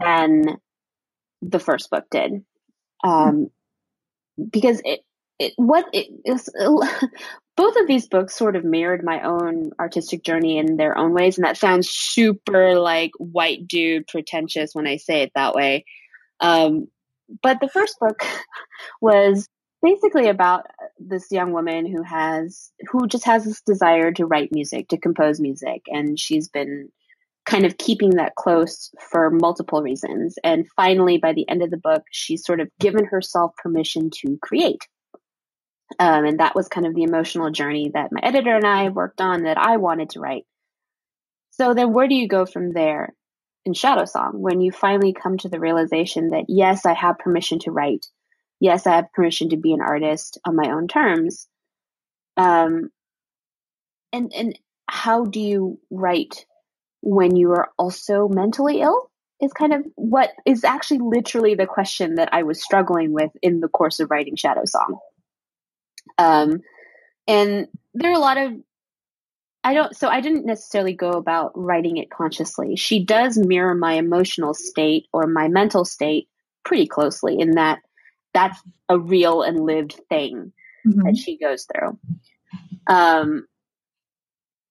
than the first book did. Um, because it, it, what it is, both of these books sort of mirrored my own artistic journey in their own ways. And that sounds super like white dude pretentious when I say it that way. Um, but the first book was basically about this young woman who has who just has this desire to write music to compose music and she's been kind of keeping that close for multiple reasons. And finally by the end of the book she's sort of given herself permission to create. Um, and that was kind of the emotional journey that my editor and i worked on that i wanted to write. So then where do you go from there in Shadowsong when you finally come to the realization that yes i have permission to write. Yes, I have permission to be an artist on my own terms. Um, and and how do you write when you are also mentally ill? Is kind of what is actually literally the question that I was struggling with in the course of writing Shadowsong. Um, and there are a lot of I don't, so I didn't necessarily go about writing it consciously. She does mirror my emotional state or my mental state pretty closely in that that's a real and lived thing mm-hmm. that she goes through. Um,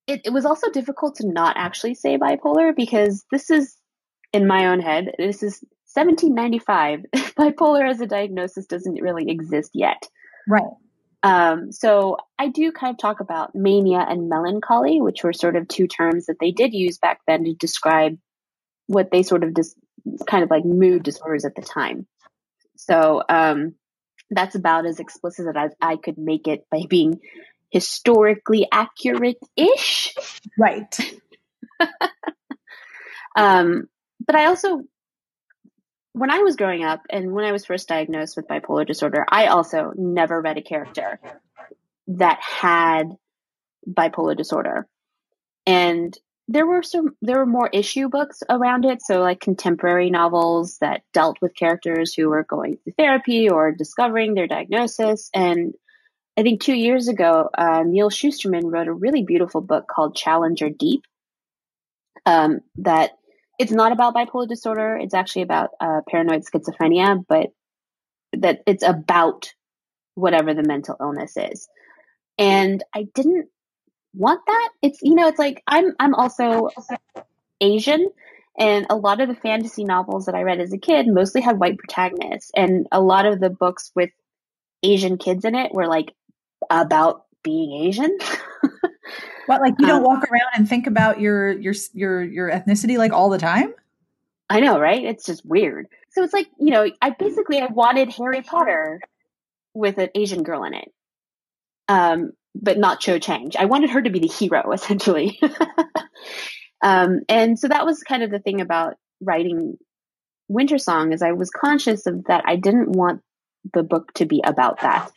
it, it was also difficult to not actually say bipolar because this is in my own head. This is 1795. bipolar as a diagnosis doesn't really exist yet. Right. Um, so I do kind of talk about mania and melancholy, which were sort of two terms that they did use back then to describe what they sort of dis- kind of like mood disorders at the time. So um, that's about as explicit as I could make it by being historically accurate ish. Right. um, but I also, when I was growing up and when I was first diagnosed with bipolar disorder, I also never read a character that had bipolar disorder. And there were some there were more issue books around it so like contemporary novels that dealt with characters who were going through therapy or discovering their diagnosis and i think two years ago uh, neal shusterman wrote a really beautiful book called challenger deep um, that it's not about bipolar disorder it's actually about uh, paranoid schizophrenia but that it's about whatever the mental illness is and i didn't want that. It's you know, it's like I'm I'm also Asian and a lot of the fantasy novels that I read as a kid mostly had white protagonists and a lot of the books with Asian kids in it were like about being Asian. what like you don't um, walk around and think about your your your your ethnicity like all the time? I know, right? It's just weird. So it's like, you know, I basically I wanted Harry Potter with an Asian girl in it. Um, but not Cho Chang. I wanted her to be the hero, essentially. um, and so that was kind of the thing about writing Wintersong is I was conscious of that I didn't want the book to be about that.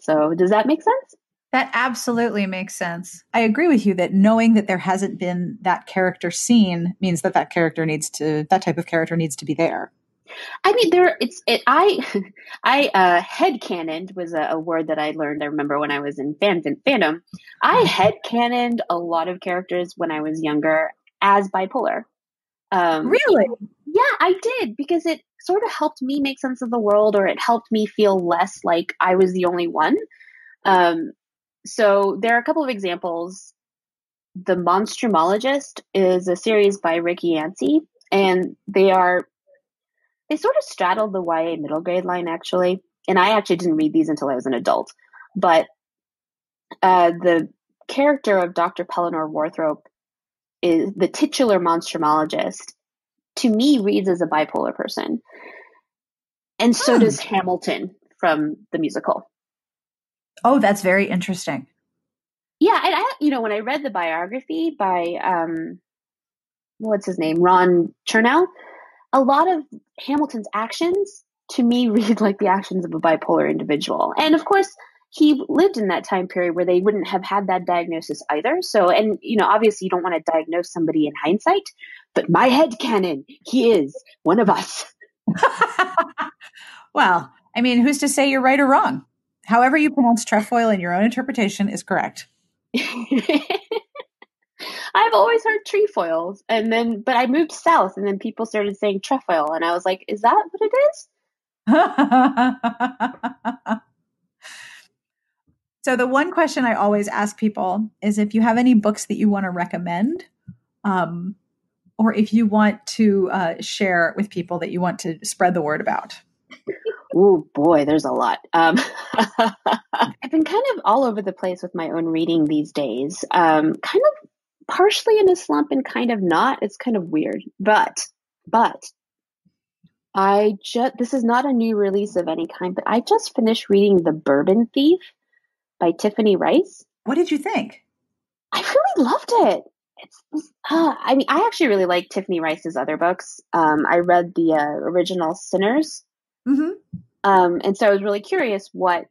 So does that make sense? That absolutely makes sense. I agree with you that knowing that there hasn't been that character seen means that that character needs to that type of character needs to be there. I mean, there. It's it. I I uh, head canoned was a, a, word that I learned. I remember when I was in fan, fandom. I head canoned a lot of characters when I was younger as bipolar. Um, really? Yeah, I did because it sort of helped me make sense of the world, or it helped me feel less like I was the only one. Um, so there are a couple of examples. The Monstrumologist is a series by Ricky Yancey, and they are they sort of straddled the YA middle grade line actually. And I actually didn't read these until I was an adult. But uh, the character of Dr. Pellinore Warthrop is the titular monstrumologist to me reads as a bipolar person. And so hmm. does Hamilton from the musical. Oh, that's very interesting. Yeah, and I, you know, when I read the biography by um, what's his name, Ron Chernow, a lot of Hamilton's actions to me read like the actions of a bipolar individual. And of course, he lived in that time period where they wouldn't have had that diagnosis either. So, and you know, obviously you don't want to diagnose somebody in hindsight, but my head canon, he is one of us. well, I mean, who's to say you're right or wrong? However you pronounce trefoil in your own interpretation is correct. I've always heard trefoils, and then but I moved south, and then people started saying trefoil, and I was like, "Is that what it is?" so the one question I always ask people is if you have any books that you want to recommend, um, or if you want to uh, share with people that you want to spread the word about. Oh boy, there's a lot. Um, I've been kind of all over the place with my own reading these days. Um, kind of partially in a slump and kind of not. It's kind of weird. But, but I just, this is not a new release of any kind, but I just finished reading The Bourbon Thief by Tiffany Reisz. What did you think? I really loved it. It's, uh, I mean, I actually really like Tiffany Reisz's other books. Um, I read the uh, original Sinners. Mm-hmm. Um, and so I was really curious what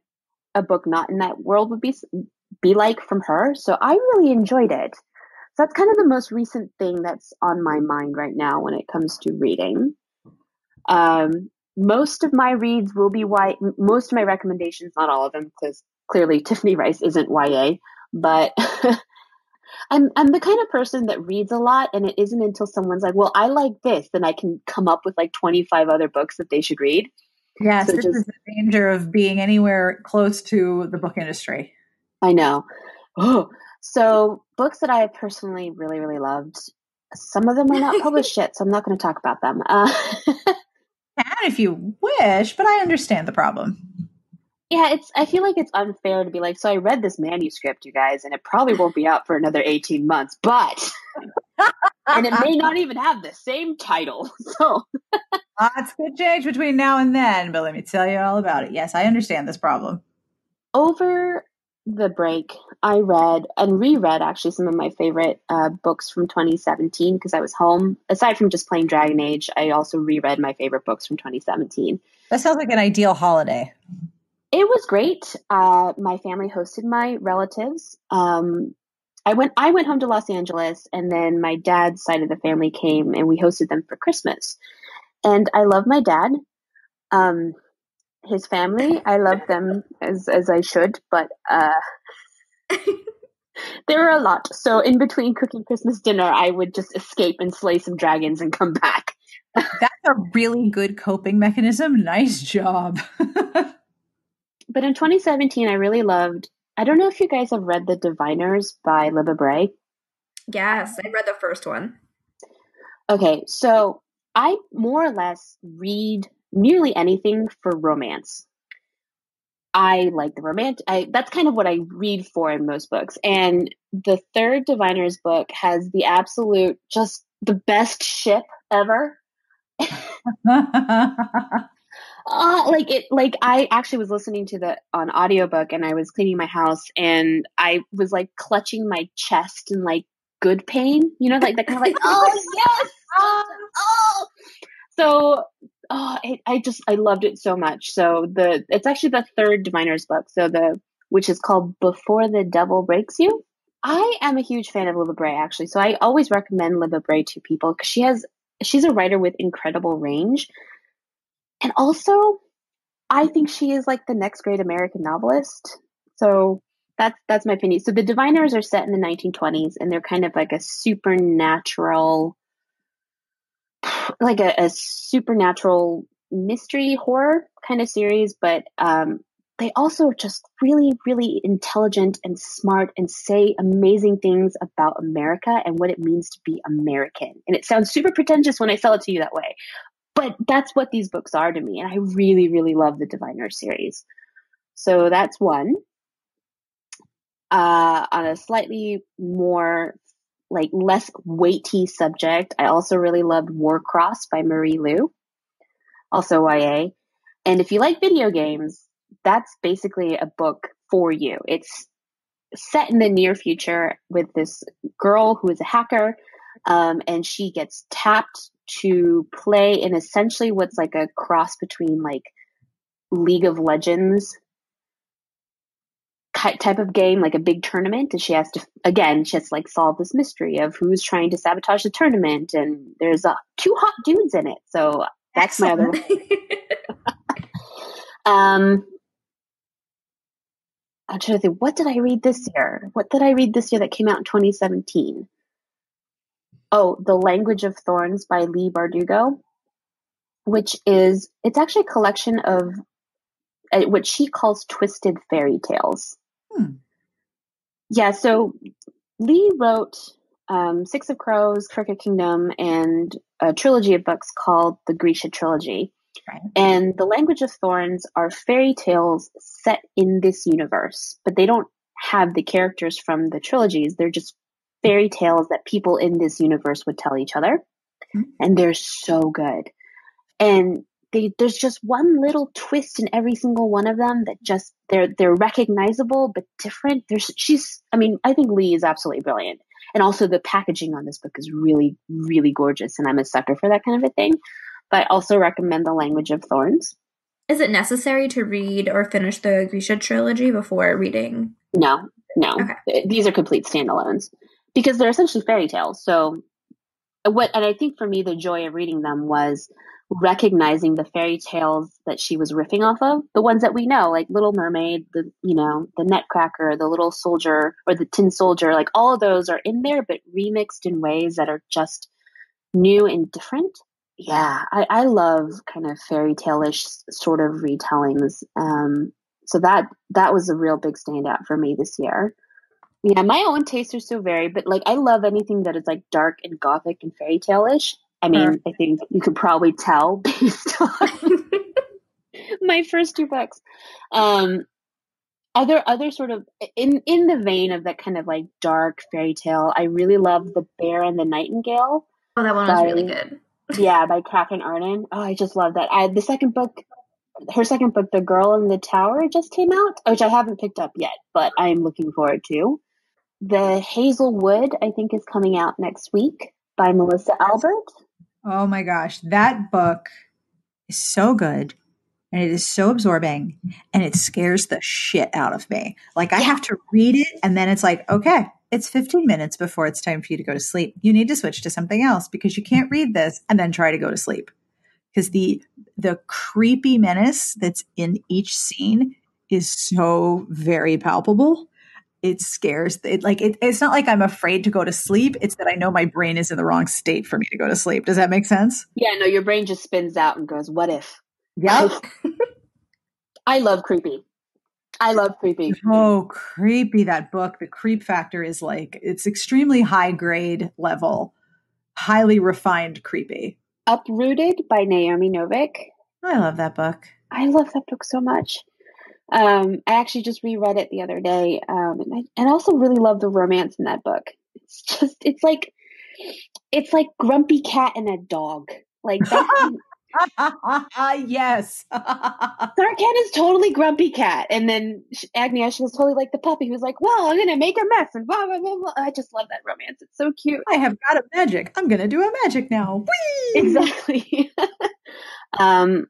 a book not in that world would be be like from her. So I really enjoyed it So that's kind of the most recent thing that's on my mind right now when it comes to reading. Um, most of my reads will be YA, most of my recommendations, not all of them, because clearly Tiffany Reisz isn't YA, but I'm I'm the kind of person that reads a lot, and it isn't until someone's like, "Well, I like this," then I can come up with like 25 other books that they should read. Yes, So this just- is the danger of being anywhere close to the book industry. I know. Oh, so books that I personally really really loved. Some of them are not published yet, so I'm not going to talk about them. Uh, And if you wish, but I understand the problem. Yeah, it's. I feel like it's unfair to be like, so I read this manuscript, you guys, and it probably won't be out for another 18 months, but and it may not even have the same title. So Lots could change between now and then, but let me tell you all about it. Yes, I understand this problem. over the break, I read and reread actually some of my favorite uh, books from 2017 because I was home. Aside from just playing Dragon Age, I also reread my favorite books from 2017. That sounds like an ideal holiday. It was great. Uh, my family hosted my relatives. Um, I went. I went home to Los Angeles, and then my dad's side of the family came, and we hosted them for Christmas. And I love my dad. Um, his family, I love them as as I should, but uh, there were a lot. So in between cooking Christmas dinner, I would just escape and slay some dragons and come back. That's a really good coping mechanism. Nice job. But in 2017, I really loved. I don't know if you guys have read The Diviners by Libba Bray. Yes, I read the first one. Okay, so I more or less read nearly anything for romance. I like the romantic. I, that's kind of what I read for in most books. And the third Diviners book has the absolute, just the best ship ever. Uh, like it, like I actually was listening to the on audiobook and I was cleaning my house and I was like clutching my chest and like good pain, you know, like that kind of like, oh yes, oh. So, oh, it, I just I loved it so much. So the it's actually the third Diviner's book. So the which is called Before the Devil Breaks You. I am a huge fan of Libba Bray actually, so I always recommend Libba Bray to people because she has she's a writer with incredible range, and also I think she is like the next great American novelist. So that's that's my opinion. So the Diviners are set in the 1920s, and they're kind of like a supernatural, like a, a supernatural mystery horror kind of series, but um, they also are just really, really intelligent and smart and say amazing things about America and what it means to be American. And it sounds super pretentious when I sell it to you that way, but that's what these books are to me. And I really, really love the Diviner series. So that's one. Uh, on a slightly more like less weighty subject, I also really loved Warcross by Marie Lu, also YA. And if you like video games, that's basically a book for you. It's set in the near future with this girl who is a hacker, um, and she gets tapped to play in essentially what's like a cross between like League of Legends type of game, like a big tournament, and she has to again, she has to like solve this mystery of who's trying to sabotage the tournament, and there's uh, two hot dudes in it. So that's my other. Um, I'm trying to think. What did I read this year? What did I read this year that came out in 2017? Oh, The Language of Thorns by Leigh Bardugo, which is it's actually a collection of uh, what she calls twisted fairy tales. Hmm. Yeah, so Leigh wrote um, Six of Crows, Crooked Kingdom, and a trilogy of books called the Grisha Trilogy. Right. And the Language of Thorns are fairy tales set in this universe, but they don't have the characters from the trilogies. They're just fairy tales that people in this universe would tell each other. Hmm. And they're so good. And they, there's just one little twist in every single one of them that just they're they're recognizable but different. There's she's I mean I think Leigh is absolutely brilliant, and also the packaging on this book is really really gorgeous, and I'm a sucker for that kind of a thing. But I also recommend The Language of Thorns. Is it necessary to read or finish the Grisha trilogy before reading? No, no, Okay. these are complete standalones because they're essentially fairy tales. So what, and I think for me the joy of reading them was recognizing the fairy tales that she was riffing off of, the ones that we know, like Little Mermaid, the you know, the Nutcracker, the Little Soldier, or the Tin Soldier, like all of those are in there, but remixed in ways that are just new and different. Yeah, I, I love kind of fairy tale-ish sort of retellings. Um, so that that was a real big standout for me this year. Yeah, my own tastes are so varied, but like I love anything that is like dark and gothic and fairy tale-ish. I mean, I think you could probably tell based on my first two books. Um, other other sort of in in the vein of that kind of like dark fairy tale, I really love The Bear and the Nightingale. Oh, that one by, was really good. yeah, by Katherine Arden. Oh, I just love that. I the second book her second book, The Girl in the Tower, just came out, which I haven't picked up yet, but I'm looking forward to. The Hazel Wood, I think, is coming out next week by Melissa Albert. Oh my gosh, that book is so good and it is so absorbing and it scares the shit out of me. Like I have to read it and then it's like, okay, it's 15 minutes before it's time for you to go to sleep. You need to switch to something else because you can't read this and then try to go to sleep. Because the the creepy menace that's in each scene is so very palpable it scares it like it, it's not like i'm afraid to go to sleep it's that i know my brain is in the wrong state for me to go to sleep does that make sense Yeah, no, your brain just spins out and goes, "What if?" yep I love creepy. I love creepy. oh creepy that book the creep factor is like it's extremely high grade level highly refined creepy Uprooted by Naomi Novik. i love that book I love that book so much. Um, I actually just reread it the other day, um, and I and also really love the romance in that book. It's just, it's like, it's like Grumpy Cat and a dog. Like that, yes Sarkan is totally Grumpy Cat, and then Agnieszka is totally like the puppy who's like, "Well, I'm gonna make a mess," and blah blah blah. blah. I just love that romance. It's so cute. i have got a magic i'm gonna do a magic now Whee! Exactly. um,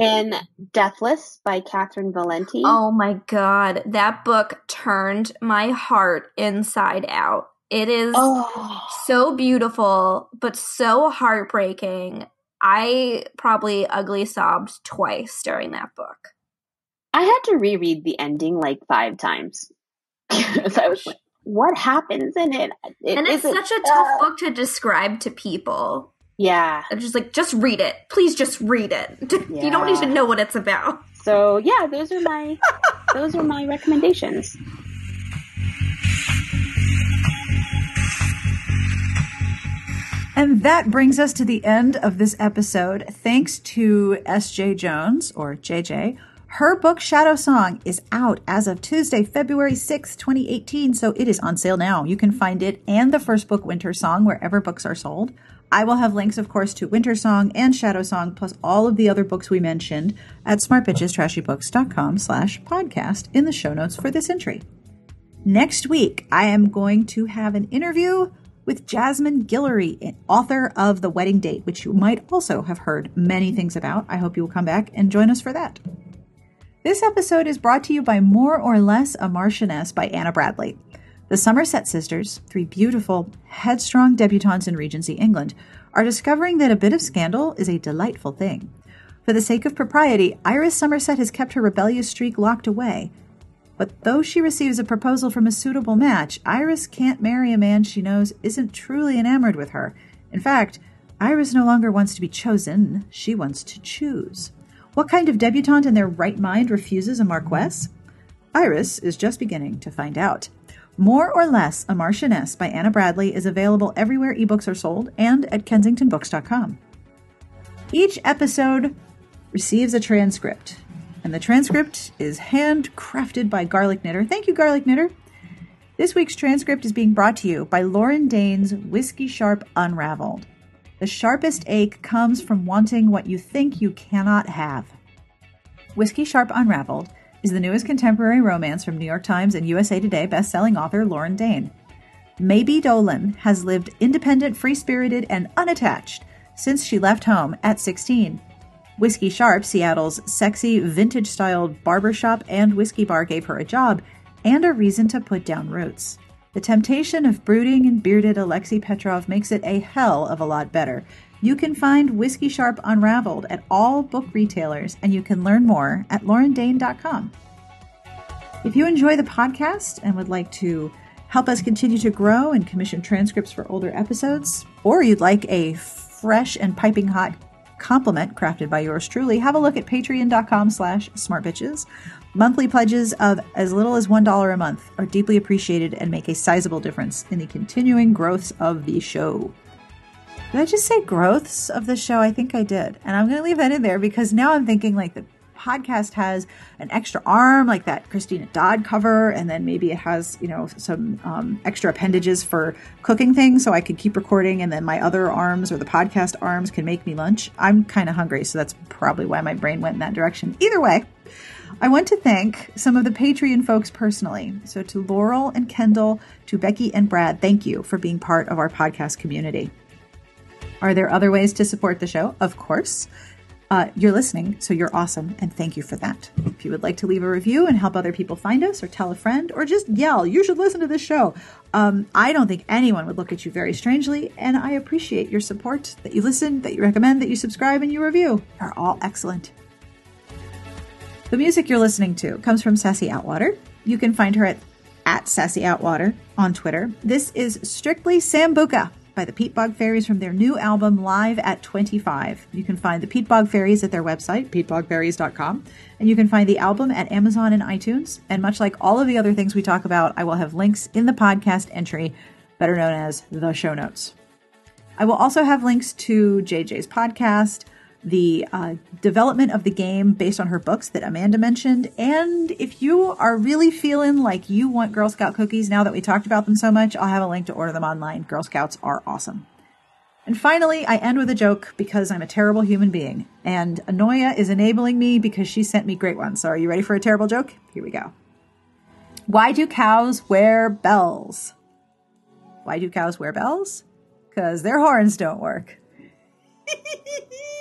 and Deathless by Catherynne Valente. Oh my god, that book turned my heart inside out. It is Oh. so beautiful, but so heartbreaking. I probably ugly sobbed twice during that book. I had to reread the ending like five times. Because I was like, what happens in it? it and it's such a tough uh, book to describe to people. Yeah. I'm just like, just read it. Please just read it. you don't need to know what it's about. So yeah, those are my those are my recommendations. And that brings us to the end of this episode. Thanks to S. Jae-Jones, or JJ. Her book, Shadowsong, is out as of Tuesday, February 6th, 2018. So it is on sale now. You can find it and the first book, Wintersong, wherever books are sold. I will have links, of course, to Wintersong and Shadowsong, plus all of the other books we mentioned at smartbitchestrashybooks.com slash podcast in the show notes for this entry. Next week, I am going to have an interview with Jasmine Guillory, author of The Wedding Date, which you might also have heard many things about. I hope you will come back and join us for that. This episode is brought to you by More or Less a Marchioness by Anna Bradley. The Somerset sisters, three beautiful, headstrong debutantes in Regency England, are discovering that a bit of scandal is a delightful thing. For the sake of propriety, Iris Somerset has kept her rebellious streak locked away. But though she receives a proposal from a suitable match, Iris can't marry a man she knows isn't truly enamored with her. In fact, Iris no longer wants to be chosen, she wants to choose. What kind of debutante in their right mind refuses a marquess? Iris is just beginning to find out. More or Less a Marchioness by Anna Bradley is available everywhere ebooks are sold and at kensingtonbooks.com. Each episode receives a transcript, and the transcript is handcrafted by Garlic Knitter. Thank you, Garlic Knitter. This week's transcript is being brought to you by Lauren Dane's Whiskey Sharp Unraveled. The sharpest ache comes from wanting what you think you cannot have. Whiskey Sharp Unraveled is the newest contemporary romance from New York Times and USA Today best-selling author Lauren Dane. Maybe Dolan has lived independent, free-spirited, and unattached since she left home at 16. Whiskey Sharp, Seattle's sexy, vintage-styled barbershop and whiskey bar gave her a job and a reason to put down roots. The temptation of brooding and bearded Alexei Petrov makes it a hell of a lot better, You can find Whiskey Sharp Unraveled at all book retailers, and you can learn more at laurendane.com. If you enjoy the podcast and would like to help us continue to grow and commission transcripts for older episodes, or you'd like a fresh and piping hot compliment crafted by yours truly, have a look at patreon.com slash smartbitches. Monthly pledges of as little as $1 a month are deeply appreciated and make a sizable difference in the continuing growths of the show. Did I just say growths of the show? I think I did. And I'm going to leave that in there because now I'm thinking like the podcast has an extra arm like that Christina Dodd cover, and then maybe it has, you know, some um, extra appendages for cooking things so I could keep recording, and then my other arms or the podcast arms can make me lunch. I'm kind of hungry, so that's probably why my brain went in that direction. Either way, I want to thank some of the Patreon folks personally. So to Laurel and Kendall, to Becky and Brad, thank you for being part of our podcast community. Are there other ways to support the show? Of course. Uh, you're listening, so you're awesome, and thank you for that. If you would like to leave a review and help other people find us, or tell a friend, or just yell, you should listen to this show, um, I don't think anyone would look at you very strangely, and I appreciate your support that you listen, that you recommend, that you subscribe, and you review. Are all excellent. The music you're listening to comes from Sassy Outwater. You can find her at, at Sassy Outwater on Twitter. This is strictly Sambuca by the Peatbog Faeries from their new album Live at 25. You can find the Peatbog Faeries at their website, peatbogfaeries.com, and you can find the album at Amazon and iTunes. And much like all of the other things we talk about, I will have links in the podcast entry, better known as the show notes. I will also have links to JJ's podcast, the uh, development of the game based on her books that Amanda mentioned. And if you are really feeling like you want Girl Scout cookies now that we talked about them so much, I'll have a link to order them online. Girl Scouts are awesome. And finally, I end with a joke because I'm a terrible human being. And Anoya is enabling me because she sent me great ones. So are you ready for a terrible joke? Here we go. Why do cows wear bells? Why do cows wear bells? Because their horns don't work.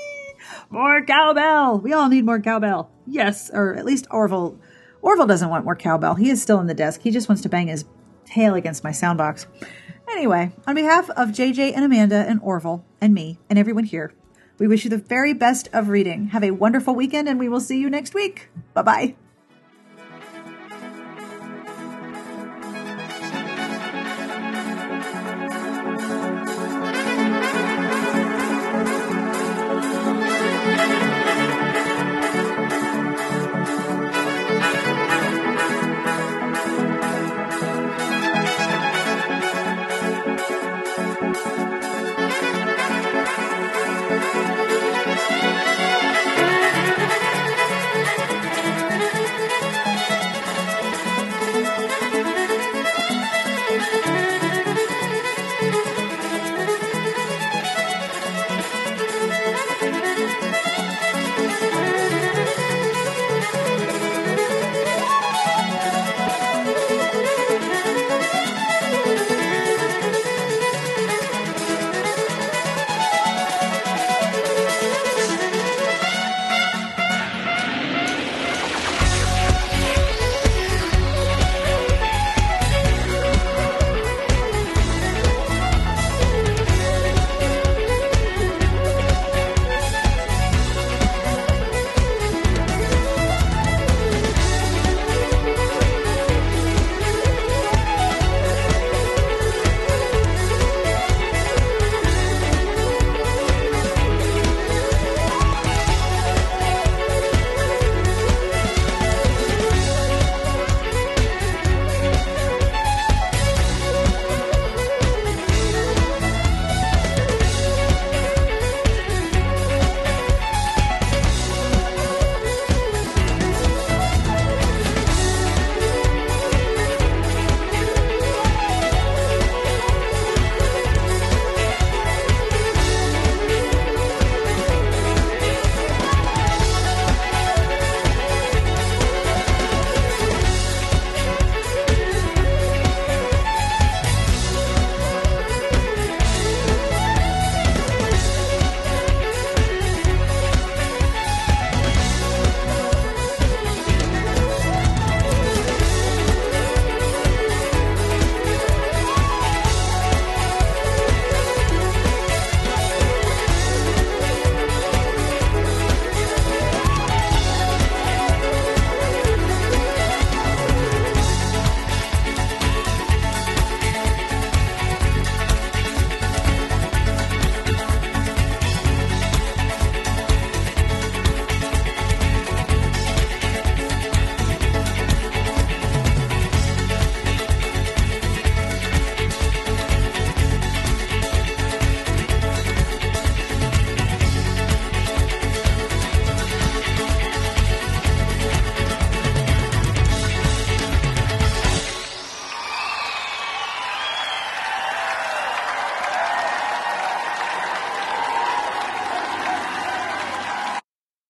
more cowbell. We all need more cowbell. Yes, or at least Orville. Orville doesn't want more cowbell. He is still in the desk. He just wants to bang his tail against my soundbox. Anyway, on behalf of JJ and Amanda and Orville and me and everyone here, we wish you the very best of reading. Have a wonderful weekend and we will see you next week. Bye bye.